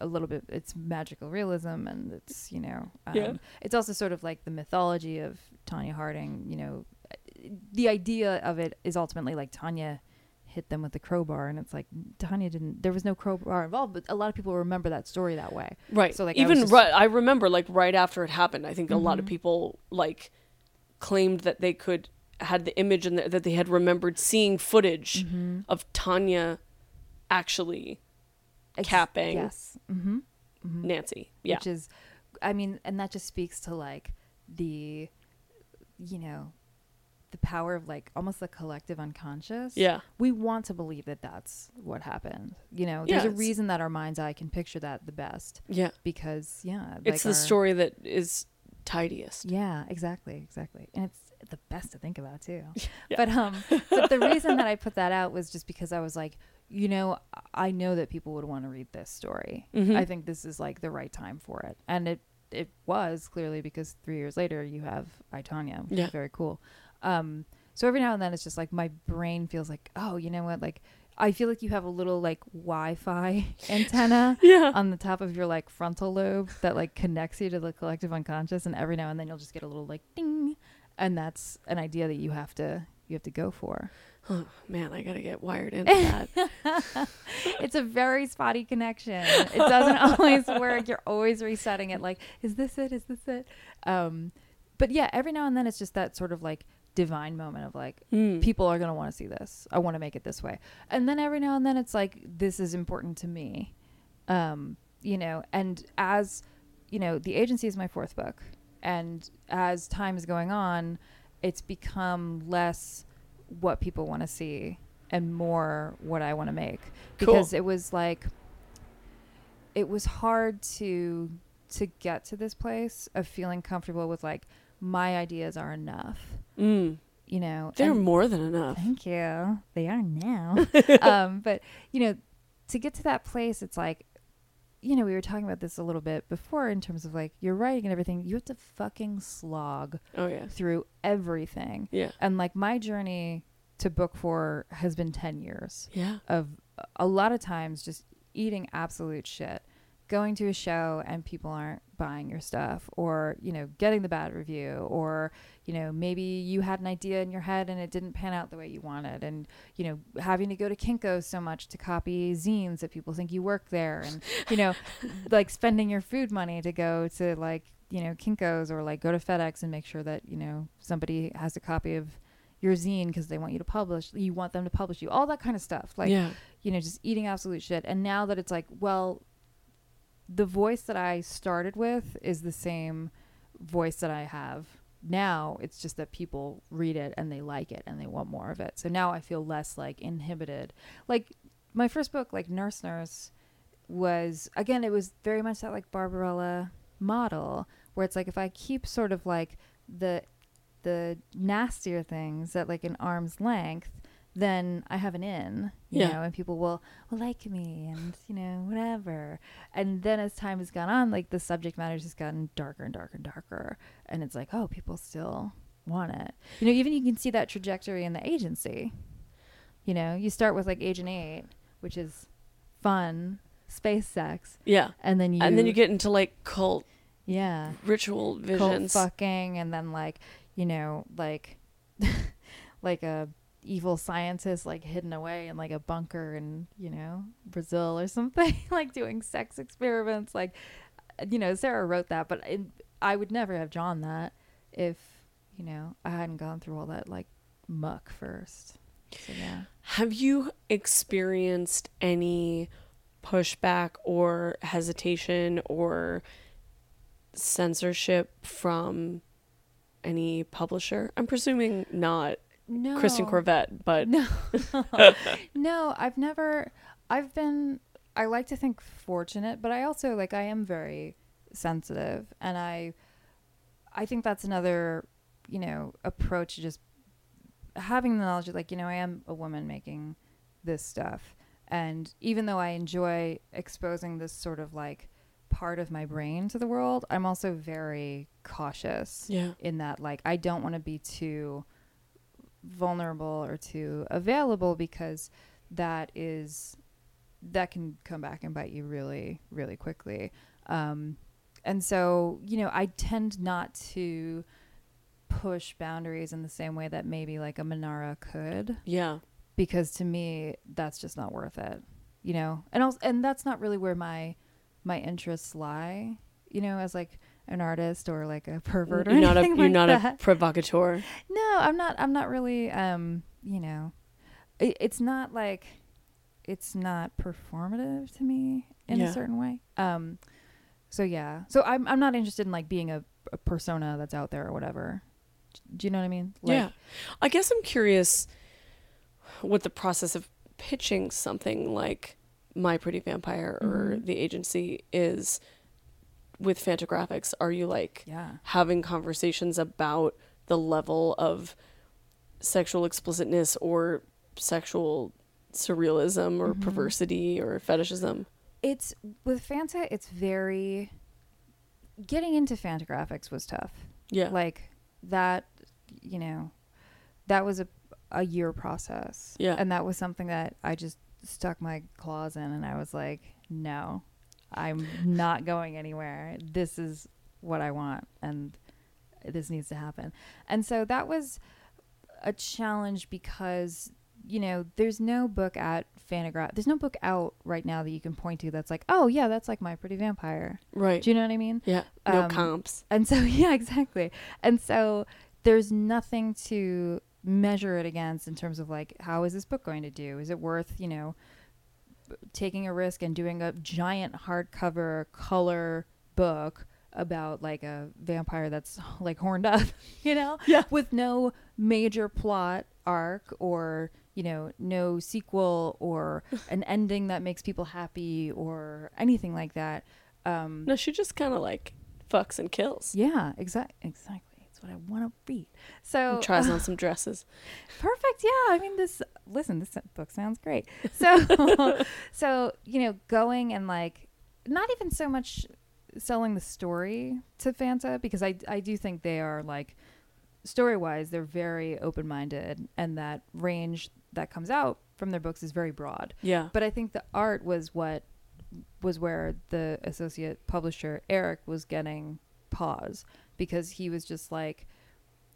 a little bit it's magical realism and it's you know um, Yeah. it's also sort of like the mythology of tonya harding you know the idea of it is ultimately like tonya hit them with the crowbar and it's like tonya didn't there was no crowbar involved but a lot of people remember that story that way Right. so like I even just- right, I remember like right after it happened, I think a lot of Mhm. people like claimed that they could had the image and that they had remembered seeing footage Mm-hmm. of Tonya actually capping yes mm-hmm. Nancy. Yeah. which is i mean and that just speaks to like the you know the power of like almost the collective unconscious Yeah. we want to believe that that's what happened you know there's Yeah, a reason that our mind's eye can picture that the best yeah. because yeah It's like the our- story that is tidiest. yeah exactly exactly and it's the best to think about too <laughs> Yeah. but um but the <laughs> reason that i put that out was just because i was like you know i know that people would want to read this story Mhm. i think this is like the right time for it and it it was clearly because three years later you have i Tonya, which Yeah. is very cool um so every now and then it's just like my brain feels like oh you know what? Like i feel like you have a little like wi-fi <laughs> antenna <laughs> Yeah. on the top of your like frontal lobe that like connects you to the collective unconscious and every now and then you'll just get a little like ding and that's an idea that you have to you have to go for. Oh, man, I got to get wired <laughs> into that. it's a very spotty connection. It doesn't always work. You're always resetting it like is this it? Is this it? Um but yeah every now and then it's just that sort of like divine moment of like Hmm. people are going to want to see this. I want to make it this way. And then every now and then it's like this is important to me. Um, you know, and as you know, the agency is my fourth book. And as time is going on, it's become less what people want to see and more what I want to make Cool. because it was like it was hard to to get to this place of feeling comfortable with like my ideas are enough Mm. you know They're more than enough. thank you they are now <laughs> um but you know to get to that place it's like you know we were talking about this a little bit before in terms of like you're writing and everything you have to fucking slog Oh yeah. through everything Yeah. and like my journey to book four has been 10 years Yeah. of a lot of times just eating absolute shit going to a show and people aren't buying your stuff or you know getting the bad review or you know maybe you had an idea in your head and it didn't pan out the way you wanted and you know having to go to Kinko's so much to copy zines that people think you work there and you know <laughs> like spending your food money to go to like you know Kinko's or like go to FedEx and make sure that you know somebody has a copy of your zine because they want you to publish you want them to publish you all that kind of stuff like yeah. you know, just eating absolute shit. And now that it's like, well, the voice that I started with is the same voice that I have now. It's just that people read it and they like it and they want more of it. So now I feel less like inhibited. Like my first book, like Nurse Nurse, was again, it was very much that like Barbarella model where it's like if I keep sort of like the the nastier things at like an arm's length, then I have an in, you Yeah. know, and people will, will like me and, you know, whatever. And then as time has gone on, like the subject matter has just gotten darker and darker and darker. And it's like, oh, people still want it. You know, even you can see that trajectory in the agency. You know, you start with like Agent 8, which is fun, space sex. Yeah. And then you and then you get into like cult yeah ritual visions, cult fucking and then like you know like <laughs> like a evil scientist like hidden away in like a bunker in you know brazil or <laughs> something like doing sex experiments like you know sarah wrote that but it, i would never have drawn that if you know i hadn't gone through all that like muck first. So yeah. Have you experienced any pushback or hesitation or censorship from any publisher? I'm presuming not no Kristen Corvette, but No. <laughs> no, I've never I've been I like to think fortunate, but I also like I am very sensitive and I I think that's another, you know, approach to just having the knowledge of like, you know, I am a woman making this stuff. And even though I enjoy exposing this sort of like part of my brain to the world, I'm also very cautious Yeah. in that like I don't want to be too vulnerable or too available because that is that can come back and bite you really really quickly. Um and so you know i tend not to push boundaries in the same way that maybe like a Manara could yeah. because to me that's just not worth it you know? And also and that's not really where my my interests lie you know? As like an artist or like a pervert or You're not a you're like not that. a provocateur. <laughs> No, I'm not. I'm not really. Um, you know, it, it's not like it's not performative to me in Yeah. a certain way. Um, so yeah. So I'm I'm not interested in like being a, a persona that's out there or whatever. Do you know what I mean? Like, yeah. I guess I'm curious what the process of pitching something like My Pretty Vampire or Mm-hmm. the agency is with Fantagraphics. Are you like Yeah. having conversations about the level of sexual explicitness or sexual surrealism or Mm-hmm. perversity or fetishism? It's with Fanta. It's very getting into Fantagraphics was tough. Yeah. like that you know that was a a year process Yeah. and that was something that i just stuck my claws in and i was like no i'm not going anywhere this is what i want and this needs to happen and so that was a challenge because you know there's no book at Fanagraph there's no book out right now that you can point to that's like oh yeah that's like my pretty vampire right. do you know what i mean yeah. No um, comps. and so <laughs> yeah, exactly. And so there's nothing to measure it against in terms of like how is this book going to do? Is it worth, you know, taking a risk and doing a giant hardcover color book about like a vampire that's like horned up, <laughs> you know? Yeah. With no major plot arc or, you know, no sequel or an <laughs> ending that makes people happy or anything like that. Um No, she just kind of like fucks and kills. yeah, exact exactly. It's what I want to read. So And tries on <laughs> some dresses. Perfect. Yeah. I mean, this. Listen, this book sounds great. <laughs> So, so you know, going and like, not even so much selling the story to Fanta because I I do think they are like, story wise, they're very open minded, and that range that comes out from their books is very broad. Yeah. But I think the art was what was where the associate publisher Eric was getting pause because he was just like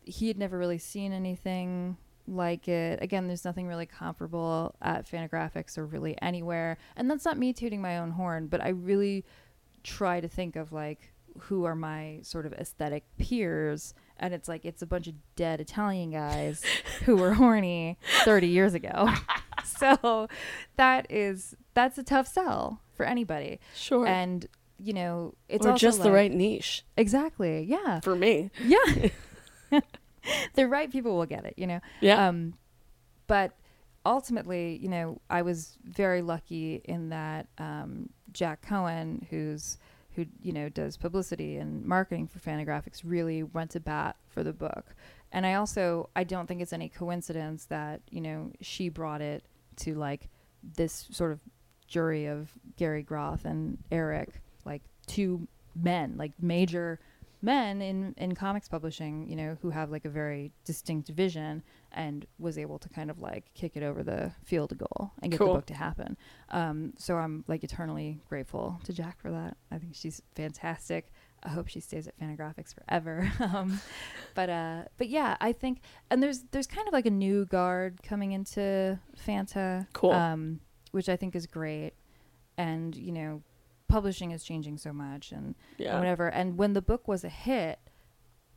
he had never really seen anything like it. Again, there's nothing really comparable at Fantagraphics or really anywhere. And that's not me tooting my own horn, but I really try to think of like who are my sort of aesthetic peers and it's like it's a bunch of dead Italian guys <laughs> who were horny 30 years ago. <laughs> so that is that's a tough sell for anybody. Sure. And you know, it's or also just the right niche Exactly. Yeah. for me. Yeah. <laughs> <laughs> the right people will get it, you know. Yeah. Um but ultimately, you know, I was very lucky in that um Jacq Cohen who's who you know does publicity and marketing for Fantagraphics really went to bat for the book. And I also I don't think it's any coincidence that, you know, she brought it to like this sort of jury of Gary Groth and Eric, like two men, like major men in in comics publishing, you know, who have like a very distinct vision and was able to kind of like kick it over the field goal and get Cool. the book to happen. Um, so I'm like eternally grateful to Jacq for that. I think she's fantastic. I hope she stays at Fantagraphics forever. <laughs> um, but uh, but yeah, I think and there's there's kind of like a new guard coming into Fanta, Cool. um, which I think is great. And you know, publishing is changing so much and Yeah. whatever. And when the book was a hit,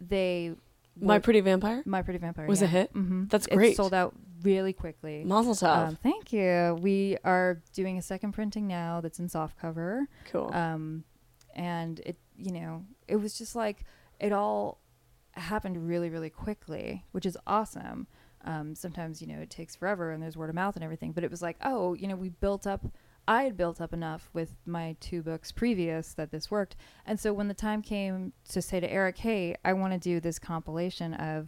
they My were- Pretty Vampire My Pretty Vampire was yeah. a hit. hmm That's It great. sold out really quickly. Mazel tov. Um, thank you. We are doing a second printing now that's in soft cover. cool. Um, and it, you know, it was just like it all happened really, really quickly, which is awesome. Um, sometimes, you know, it takes forever and there's word of mouth and everything, but it was like, oh, you know, we built up, I had built up enough with my two books previous that this worked. And so when the time came to say to Eric, hey, I want to do this compilation of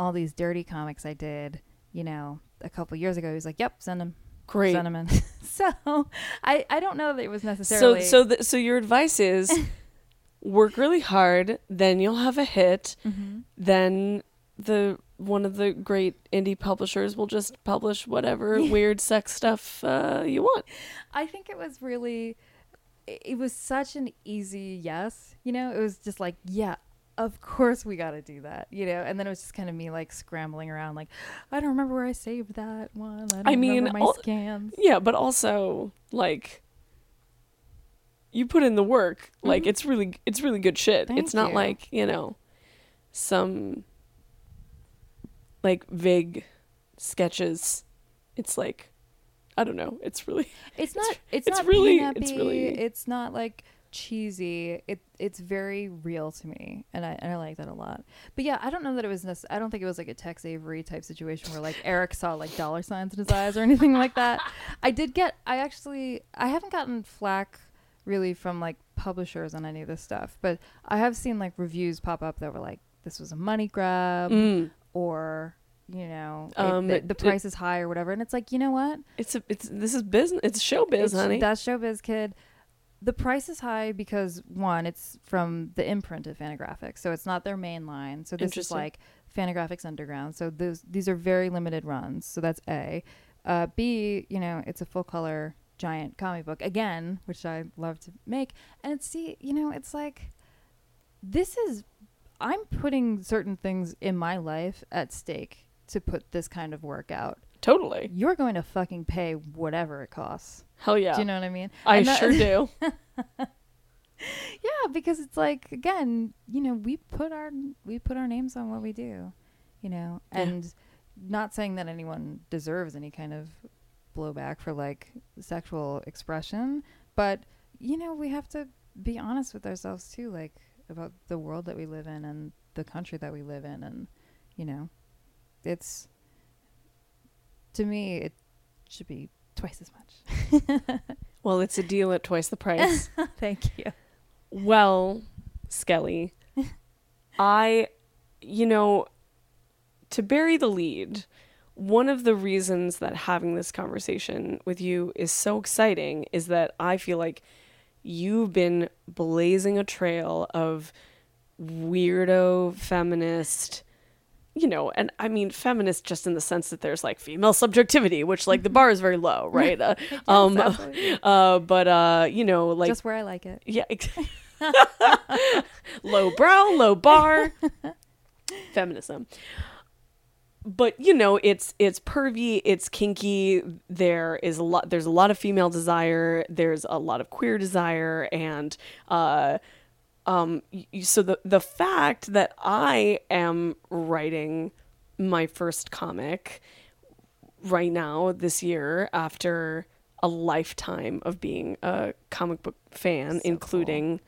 all these dirty comics I did, you know, a couple years ago, he was like, yep, send them. Great. Send them in. <laughs> so I, I don't know that it was So necessarily. so th- so your advice is <laughs> work really hard, then you'll have a hit. Mm-hmm. Then the one of the great indie publishers will just publish whatever <laughs> weird sex stuff uh, you want. I think it was really, it was such an easy yes. You know, it was just like, yeah, of course we got to do that. You know, and then it was just kind of me like scrambling around, like, I don't remember where I saved that one. I, don't I mean, my all- scans. Yeah, but also like you put in the work. Like it's really it's really good shit. Mm-hmm. Thank it's not you. like, you know, some like vague sketches. It's like I don't know. It's really <laughs> It's not. It's, it's not really- it's really- It's not like cheesy. It it's very real to me, and I and I like that a lot. But yeah, I don't know that it was. Nec- I don't think it was like a Tex Avery type situation where like Eric saw like dollar signs in his eyes or anything like that. <laughs> I did get. I actually. I haven't gotten flack really from like publishers on any of this stuff, but I have seen like reviews pop up that were like, "This was a money grab," Mm. Or you know, Um, the, it- the price is high or whatever. And it's like, you know what? It's a it's this is business. It's showbiz, It's- honey. That's showbiz, kid. The price is high because one, it's from the imprint of Fantagraphics, so it's not their main line. So this is like Fantagraphics Underground. So those these are very limited runs. So that's A. Uh, B, you know, it's a full color giant comic book again, which I love to make. And it's C, you know, it's like this is I'm putting certain things in my life at stake to put this kind of work out. totally. You're going to fucking pay whatever it costs. Hell yeah. Do you know what I mean? I that- sure do. <laughs> Yeah, because it's like again, you know, we put our we put our names on what we do. you know, and not saying that anyone deserves any kind of blowback for like sexual expression, but you know, we have to be honest with ourselves too, like about the world that we live in and the country that we live in, and you know, it's to me it should be twice as much. <laughs> Well, it's a deal at twice the price. <laughs> Thank you. well, Skelly, I, you know, to bury the lead, one of the reasons that having this conversation with you is so exciting is that I feel like you've been blazing a trail of weirdo feminist you know, and I mean feminist just in the sense that there's like female subjectivity, which like the bar is very low, <laughs> right? Uh, um, absolutely. <laughs> uh, but uh, you know, like Just where I like it. yeah, <laughs> low brow, low bar, feminism. But you know, it's it's pervy, it's kinky. There is a lot. There's a lot of female desire. There's a lot of queer desire, and uh, um, so the the fact that I am writing my first comic right now this year after a lifetime of being a comic book fan, including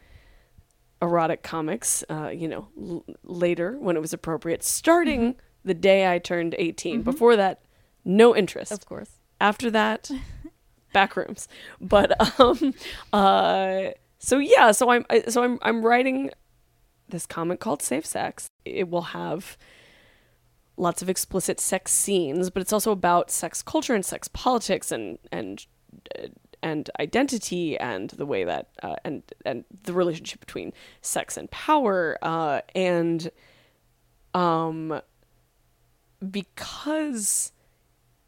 erotic comics, uh, you know, l- later when it was appropriate, starting the day I turned 18. Before that, no interest. Of course. After that, back rooms. But <laughs> um uh so yeah, so I'm so I'm I'm writing this comic called Safe Sex. It will have lots of explicit sex scenes, but it's also about sex culture and sex politics and and uh, and identity and the way that uh, and and the relationship between sex and power uh, and um because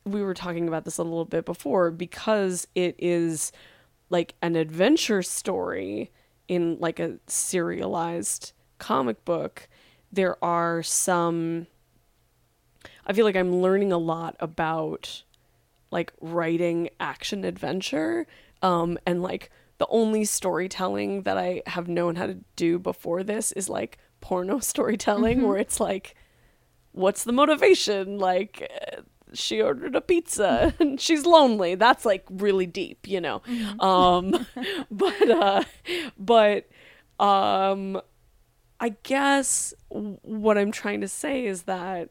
we were talking about this a little bit before because it is like an adventure story in like a serialized comic book there are some I feel like I'm learning a lot about like writing action adventure um and like the only storytelling that I have known how to do before this is like porno storytelling where it's like what's the motivation? Like uh, she ordered a pizza <laughs> and she's lonely. That's like really deep you know? Um <laughs> but uh but um i guess what i'm trying to say is that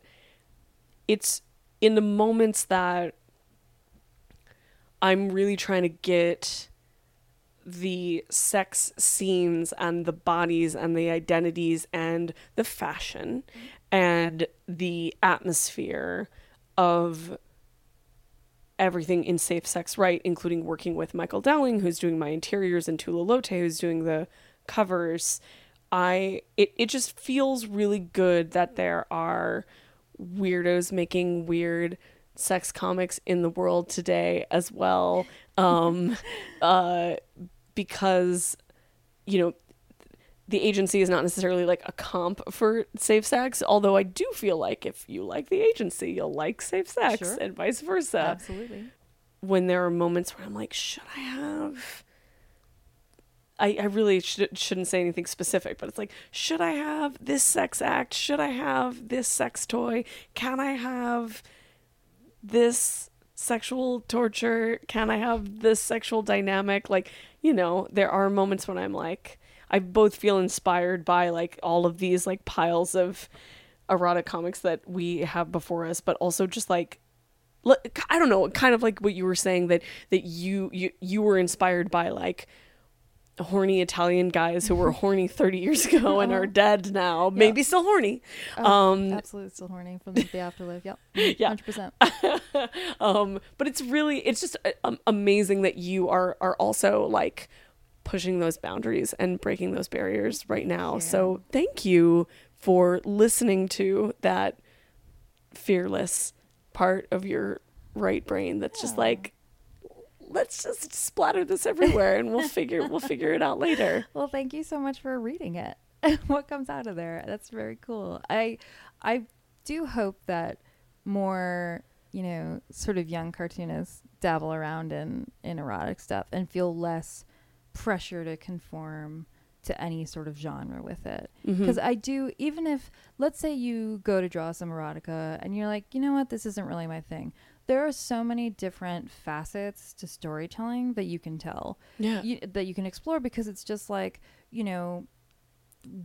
it's in the moments that i'm really trying to get the sex scenes and the bodies and the identities and the fashion and the atmosphere of everything in safe sex right including working with michael dowling who's doing my interiors and tula lotay who's doing the covers i it, it just feels really good that there are weirdos making weird sex comics in the world today as well. Um <laughs> uh because you know the agency is not necessarily like a comp for safe sex although i do feel like if you like the agency you'll like safe sex Sure. and vice versa Absolutely. when there are moments where i'm like should i have I, I really should, shouldn't say anything specific, but it's like, should I have this sex act? Should I have this sex toy? Can I have this sexual torture? Can I have this sexual dynamic? Like, you know, there are moments when I'm like, I both feel inspired by like all of these like piles of erotic comics that we have before us, but also just like li- I don't know, kind of like what you were saying that that you you you were inspired by like horny Italian guys who were <laughs> horny 30 years ago and are dead now, maybe still horny. Um Absolutely still horny from the afterlife. Yep. <laughs> Yeah. 100%. <laughs> um but it's really it's just uh, um, amazing that you are are also like pushing those boundaries and breaking those barriers right now. So thank you for listening to that fearless part of your right brain that's just like let's just splatter this everywhere and we'll figure we'll <laughs> figure it out later. Well, thank you so much for reading it. <laughs> what comes out of there? That's very cool. I I do hope that more, you know, sort of young cartoonists dabble around in in erotic stuff and feel less pressure to conform to any sort of genre with it Mm-hmm. because I do even if let's say you go to draw some erotica and you're like you know what this isn't really my thing there are so many different facets to storytelling that you can tell Yeah. you, that you can explore because it's just like you know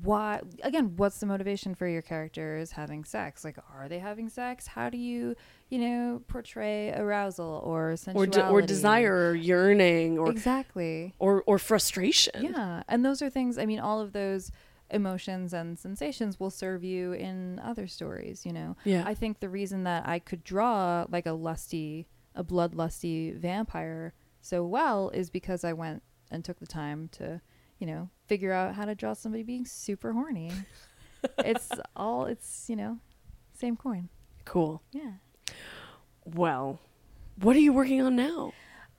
why again what's the motivation for your characters having sex? Like are they having sex? How do you you know portray arousal or or sensuality de- or desire or yearning or exactly. or or frustration. yeah and those are things i mean all of those emotions and sensations will serve you in other stories you know? Yeah. i think the reason that i could draw like a lusty a bloodlusty vampire so well is because i went and took the time to you know figure out how to draw somebody being super horny <laughs> it's all it's you know same coin Cool. yeah Well, what are you working on now?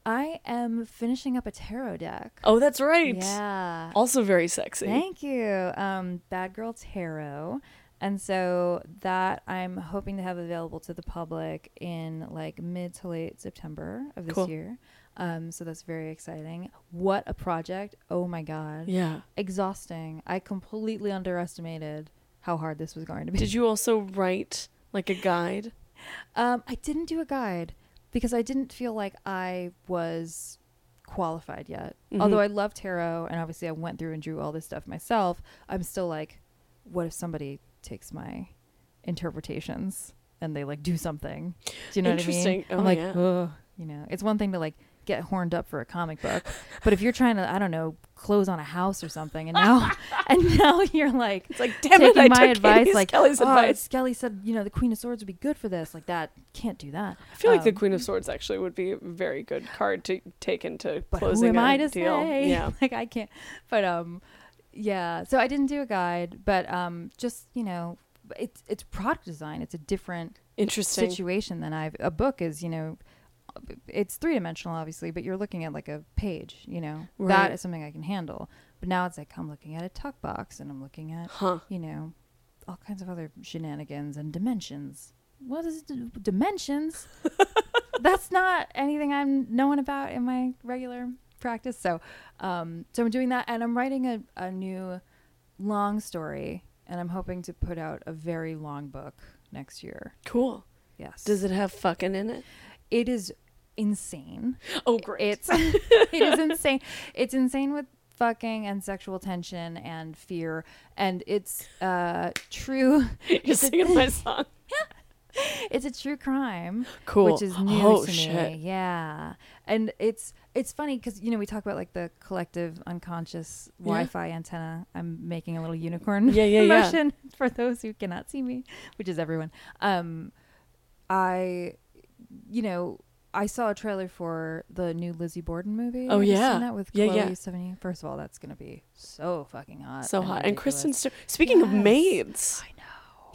i am finishing up a tarot deck Oh, that's right. yeah Also very sexy. Thank you. Um, Bad Girl Tarot. And so that I'm hoping to have available to the public in like mid to late September of this Cool. year. Um, so that's very exciting. What a project. Oh my God. Yeah. Exhausting. I completely underestimated how hard this was going to be. Did you also write like a guide? Um, I didn't do a guide because I didn't feel like I was qualified yet. Mhm. Although I love tarot and obviously I went through and drew all this stuff myself, I'm still like, what if somebody takes my interpretations and they like do something? Do you know what I mean? Oh, I'm like, yeah. ugh, you know, it's one thing to like get horned up for a comic book, but if you're trying to, I don't know, close on a house or something, and now, <laughs> and now you're like, It's like, damn it, taking I my took advice, Katie like Skelly's "Oh, advice. Skelly said, you know, the Queen of Swords would be good for this. Like that, can't do that. I feel like the Um, Queen of Swords actually would be a very good card to take into but closing who am a I to deal. say? Yeah. <laughs> like I can't. But um, yeah. So I didn't do a guide, but um, just you know, it's it's product design. It's a different Interesting. situation than I've. A book is you know, it's three dimensional obviously, but you're looking at like a page. You know, Right. that is something I can handle. But now it's like I'm looking at a tuck box and I'm looking at Huh. you know, all kinds of other shenanigans and dimensions. What is d- dimensions? <laughs> That's not anything I'm knowing about in my regular practice. So, um, so I'm doing that, and I'm writing a, a new long story, and I'm hoping to put out a very long book next year. Cool. Yes. Does it have fucking in it? It is insane. Oh, great. It's <laughs> it is insane. It's insane with fucking and sexual tension and fear, and it's uh true. <laughs> You're it's a- singing my <laughs> song. it's a true crime Cool. which is new Oh, to shit. me yeah and it's it's funny because you know we talk about like the collective unconscious Yeah. wi-fi antenna i'm making a little unicorn Yeah, yeah, yeah. motion for those who cannot see me which is everyone um i you know I saw a trailer for the new Lizzie Borden movie. Oh, Have you yeah. seen that with Yeah, Chloe yeah. Sevigny? First of all, that's gonna be so fucking hot, So hot. And Kristen. Stewart. Speaking of maids. I know.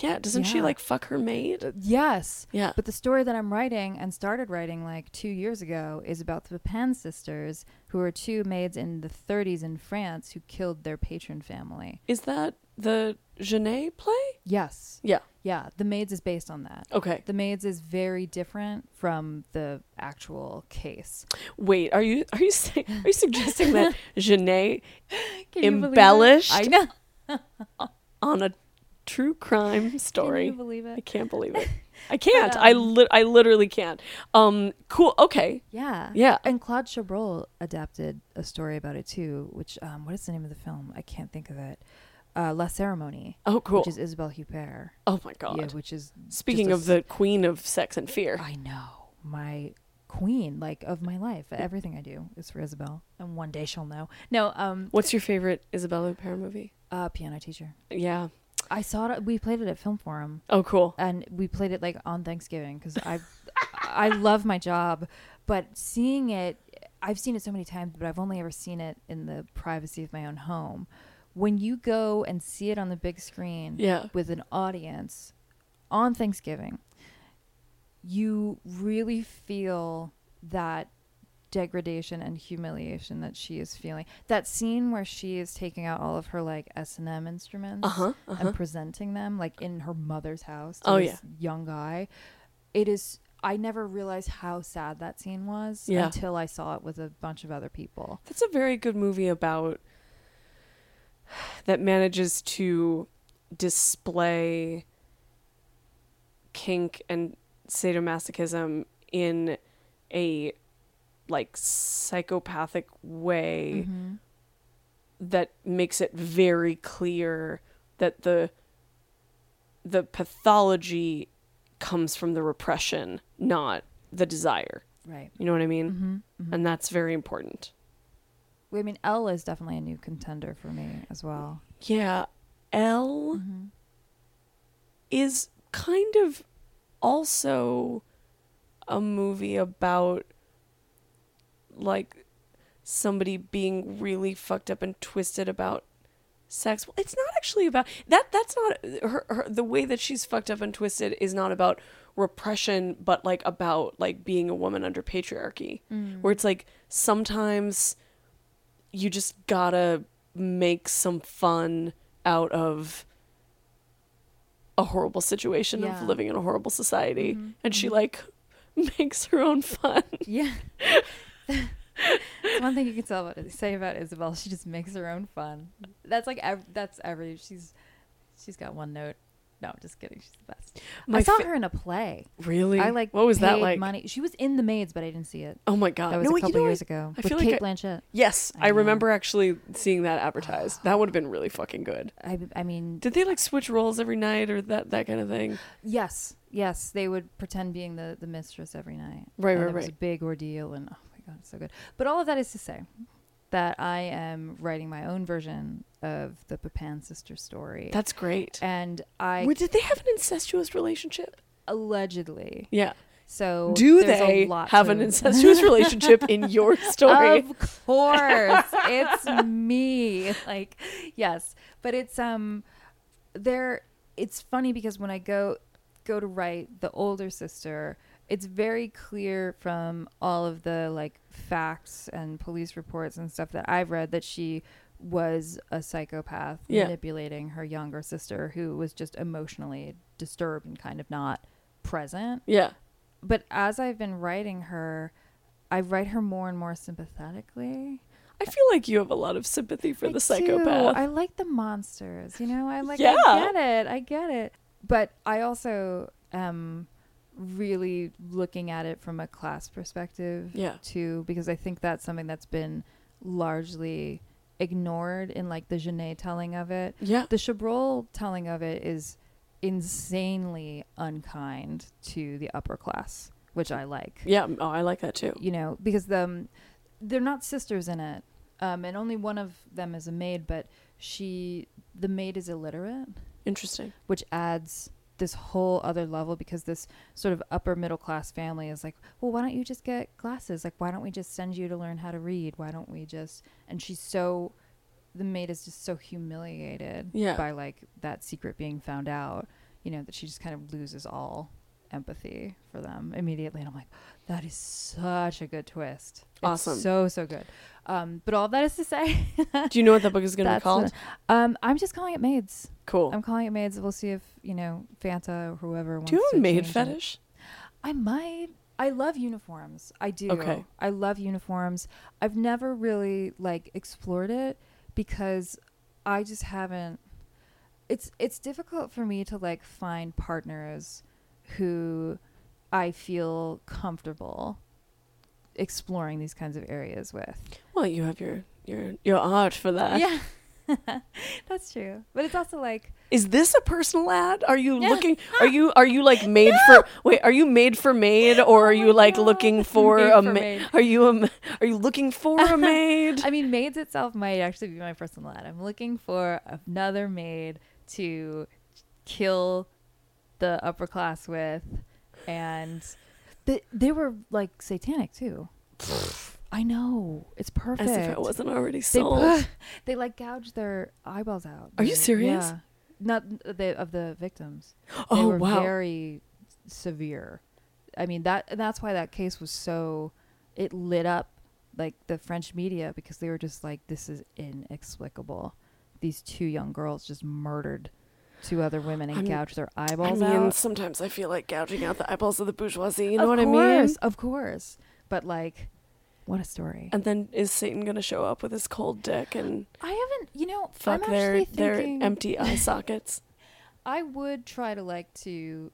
Yeah, doesn't she like fuck her maid? Yes. Yeah. But the story that I'm writing and started writing like two years ago is about the Papin sisters, who were two maids in the 30s in France who killed their patron family. Is that the Genet play? Yes. Yeah. Yeah. The Maids is based on that. Okay. The Maids is very different from the actual case. Wait, are you are you <laughs> saying are you suggesting that <laughs> Genet Can you believe it? embellished I know. <laughs> on a true crime story? Can you believe I can't believe it. I can't. I li- I literally can't. Um cool. Okay. Yeah. Yeah. And Claude Chabrol adapted a story about it too, which um what is the name of the film? I can't think of it. Uh La Cérémonie. Oh cool. Which is Isabelle Huppert. oh my god. Yeah, which is Speaking of the queen of sex and fear. I know my queen, like of my life. Everything I do is for Isabelle, and one day she'll know. No, um, What's your favorite Isabella Huppert movie? uh, piano teacher. Yeah. I saw it. We played it at Film Forum, Oh cool. and we played it like on Thanksgiving because I, I love my job, but seeing it, I've seen it so many times, but I've only ever seen it in the privacy of my own home. When you go and see it on the big screen, Yeah. with an audience on Thanksgiving, you really feel that degradation and humiliation that she is feeling. That scene where she is taking out all of her like S and M instruments Uh-huh, uh-huh. and presenting them like in her mother's house to Oh, this yeah. young guy. It is. I never realized how sad that scene was Yeah. until I saw it with a bunch of other people. That's a very good movie about that manages to display kink and sadomasochism in a like psychopathic way that makes it very clear that the the pathology comes from the repression not the desire. Right. you know what i mean? Mm-hmm. and that's very important I mean, Elle is definitely a new contender for me as well. Yeah, Elle Mm-hmm. is kind of also a movie about like somebody being really fucked up and twisted about sex. Well, it's not actually about that. That's not her, her. The way that she's fucked up and twisted is not about repression, but like about like being a woman under patriarchy, where it's like sometimes you just gotta make some fun out of a horrible situation Yeah. Mm-hmm. of living in a horrible society and she like <laughs> makes her own fun Yeah. <laughs> One thing you can tell about say about Isabelle. She just makes her own fun. That's like ev- that's every she's she's got one note. No, I'm just kidding. She's the best. My I saw fa- her in a play. really I like what was that like Money. She was in The Maids, but I didn't see it. oh my god That was no, a you couple know, years I- ago I with feel Kate like I- Blanchett. yes I I, remember actually seeing that advertised <sighs> that would have been really fucking good I I mean, did they like switch roles every night or that that kind of thing yes, yes, they would pretend being the the mistress every night. Right, and right, It was a big ordeal, and oh my god, it's so good. But all of that is to say that I am writing my own version of the Papin sister story. that's great and I Wait, did they have an incestuous relationship allegedly. yeah So do they have an incestuous relationship in your <laughs> story Of course, it's me. <laughs> Like, yes, but it's um, there. It's funny because when I go go to write the older sister, it's very clear from all of the like facts and police reports and stuff that I've read that she was a psychopath Yeah. manipulating her younger sister who was just emotionally disturbed and kind of not present yeah but as I've been writing her, I write her more and more sympathetically. I feel like you have a lot of sympathy for I the do. psychopath. I like the monsters, you know. I like. Yeah. I get it. I get it. But I also am really looking at it from a class perspective. Yeah. Too, because I think that's something that's been largely ignored in like the Genet telling of it. yeah. The Chabrol telling of it is insanely unkind to the upper class, which I like. Yeah. Oh, I like that too. You know, because the um, they're not sisters in it, um, and only one of them is a maid, but she, the maid, is illiterate, Interesting. which adds this whole other level because this sort of upper middle class family is like, well, why don't you just get glasses? Like, why don't we just send you to learn how to read? Why don't we just? And she's so, the maid is just so humiliated Yeah. by like that secret being found out, you know, that she just kind of loses all empathy for them immediately. And I'm like, that is such a good twist. It's Awesome. so so good. Um, but all that is to say, <laughs> Do you know what that book is going to be called? a- um, I'm just calling it Maids. cool. I'm calling it Maids. We'll see if you know Fanta or whoever wants Do you have to a maid change it. fetish? I might. I love uniforms. I do. Okay. I love uniforms. I've never really like explored it because I just haven't it's it's difficult for me to like find partners who I feel comfortable exploring these kinds of areas with. Well, you have your your your art for that. yeah. <laughs> That's true. But it's also like Is this a personal ad? Are you Yeah. looking? <laughs> Are you are you like made for? Wait, are you made for maid, or oh are Oh you like God. looking <laughs> for Made a for maid? maid. Are you a? Are you looking for a maid? I mean, maids itself might actually be my personal ad. I'm looking for another maid to kill the upper class with, and they they were like satanic too. I know it's perfect. As if it wasn't already They, sold. put- <laughs> they like gouged their eyeballs out. Are you serious? Yeah, not the of the victims. <gasps> they Oh, were wow. very severe. I mean that that's why that case was so it lit up like the French media because they were just like this is inexplicable. These two young girls just murdered two other women and I'm- gouged their I eyeballs mean, out. sometimes I feel like gouging out the eyeballs of the bourgeoisie. You know of what I mean? Of course. But like What a story. And then is Satan gonna show up with his cold dick and I haven't, you know, fuck I'm their their empty eye sockets? <laughs> I would try to like to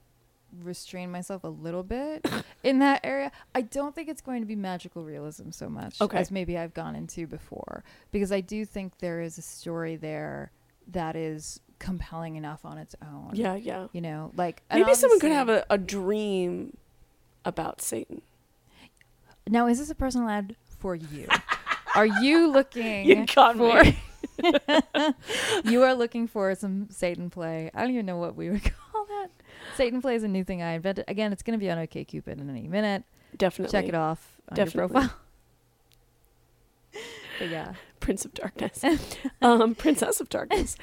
restrain myself a little bit <laughs> in that area. I don't think it's going to be magical realism so much Okay. as maybe I've gone into before because I do think there is a story there that is compelling enough on its own. Yeah, yeah. You know, like Maybe someone could have a, a dream about Satan. Now, is this a personal ad for you? Are you <laughs> looking You got for me. <laughs> <laughs> You are looking for some Satan play. I don't even know what we would call that. Satan play is a new thing I invented. Again, it's going to be on OKCupid in any minute. Definitely. Check it off on your Definitely. profile. but yeah. Prince of Darkness. um, Princess of Darkness.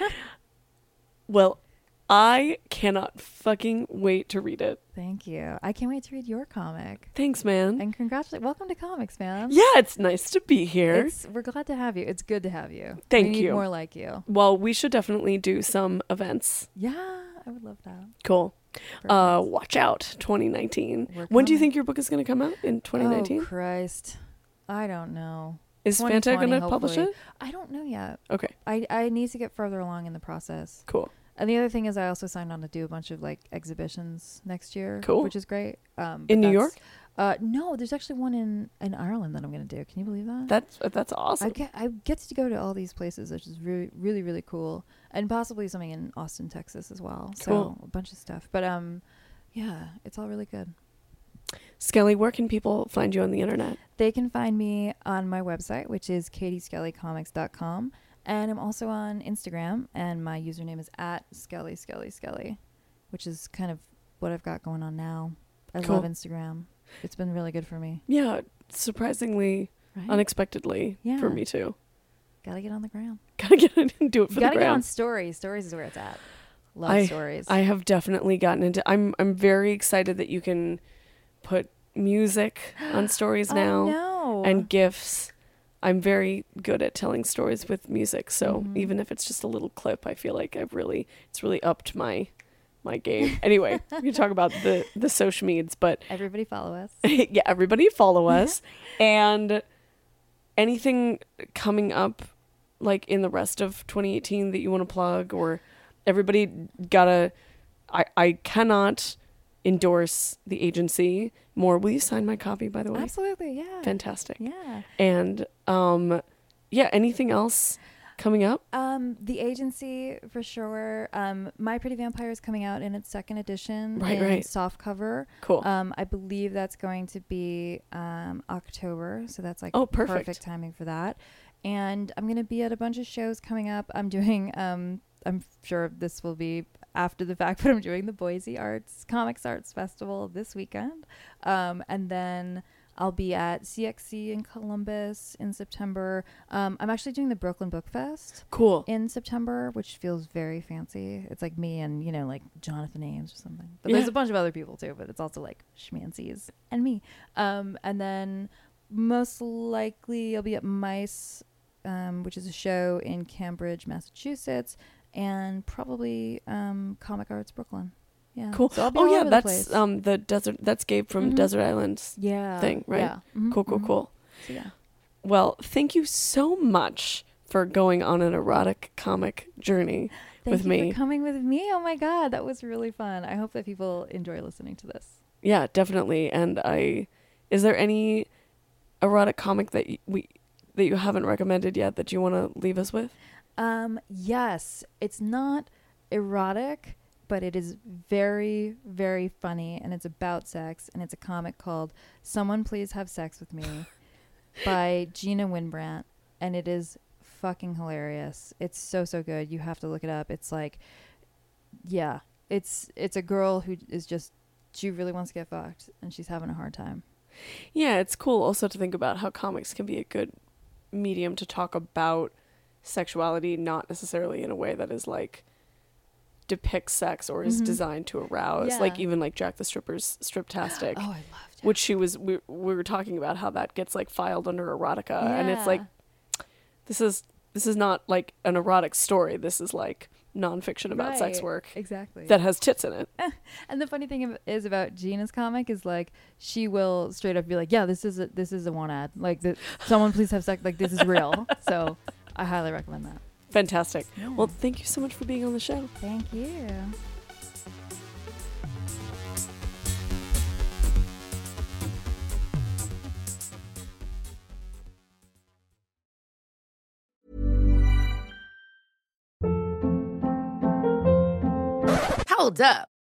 Well, I cannot fucking wait to read it. Thank you. I can't wait to read your comic. Thanks, man. And congratulations. Welcome to Comics, man. yeah, it's nice to be here. It's, we're glad to have you. It's good to have you. Thank we you. More like you. well, we should definitely do some events. Yeah, I would love that. Cool. Uh, watch out, 2019. When do you think your book is going to come out in 2019? Oh, Christ. I don't know. Is Fanta going to publish it? I don't know yet. Okay, I, I need to get further along in the process. cool. And the other thing is, I also signed on to do a bunch of like exhibitions next year, Cool. which is great. Um, In New York? Uh, no, there's actually one in in Ireland that I'm going to do. Can you believe that? That's that's awesome. I get I get to go to all these places, which is really really really cool, and possibly something in Austin, Texas as well. So Cool. a bunch of stuff. But um, yeah, it's all really good. Skelly, where can people find you on the internet? They can find me on my website, which is katieskellycomics.com. And I'm also on Instagram, and my username is at Skelly Skelly Skelly, which is kind of what I've got going on now. I Cool. love Instagram. It's been really good for me. Yeah, surprisingly, Right? unexpectedly Yeah. for me too. Gotta get on the ground. <laughs> Gotta get and do it for You gotta the get on stories. Stories is where it's at. Love I, stories. I have definitely gotten into. I'm I'm very excited that you can put music on <gasps> stories now Oh, no. and gifs. I'm very good at telling stories with music, so Mhm. even if it's just a little clip, I feel like I've really it's really upped my my game. Anyway, <laughs> we can talk about the the social meds, but Everybody follow us. <laughs> yeah, everybody follow <laughs> us. and anything coming up like in the rest of 2018 that you want to plug or everybody gotta I I cannot endorse the agency more. Will you sign my copy by the way? Absolutely, yeah. Fantastic. Yeah. And um yeah, anything else coming up? Um, the agency for sure. Um, My Pretty Vampire is coming out in its second edition, Right, in right. soft cover. Cool. Um, I believe that's going to be um October, so that's like Oh, perfect. perfect timing for that. And I'm gonna be at a bunch of shows coming up. I'm doing um, I'm sure this will be after the fact, <laughs> but I'm doing the Boise Arts Comics Arts Festival this weekend. Um, and then I'll be at CXC in Columbus in September. Um, I'm actually doing the Brooklyn Book Fest cool. in September, which feels very fancy. It's like me and you know like Jonathan Ames or something. But Yeah. there's a bunch of other people too. But it's also like schmancies and me. Um, and then most likely I'll be at Mice, um, which is a show in Cambridge, Massachusetts, and probably um, Comic Arts Brooklyn. Yeah. Cool. So I'll be oh yeah, the that's place. um the desert that's Gabe from Mhm. Desert Islands yeah thing, right? Yeah. Mhm, Cool, cool, mhm. cool. So yeah. Well, thank you so much for going on an erotic comic journey Thank with you me. for coming with me. Oh my god, that was really fun. I hope that people enjoy listening to this. yeah, definitely. And I, is there any erotic comic that y- we that you haven't recommended yet that you want to leave us with? Um, yes, it's not erotic, but it is very, very funny, and it's about sex, and it's a comic called "Someone Please Have Sex with Me" <laughs> by Gina Wynbrandt, and it is fucking hilarious. It's so so good. You have to look it up. It's like, yeah, it's it's a girl who is just she really wants to get fucked, and she's having a hard time. Yeah, it's cool also to think about how comics can be a good medium to talk about sexuality, not necessarily in a way that is like depicts sex or is Mhm. designed to arouse. Like even like Jacq the Stripper's Striptastic. <gasps> Oh, I loved it. which she was we, we were talking about how that gets like filed under erotica and it's like this is This is not like an erotic story. This is like nonfiction about sex work Exactly. that has tits in it. <laughs> and the funny thing is about Gina's comic is like she will straight up be like, "Yeah, this is a this is a one ad. Like, the, someone please have sex. Like, this is real." <laughs> so, I highly recommend that. Fantastic. Well, thank you so much for being on the show. Thank you. Hold up.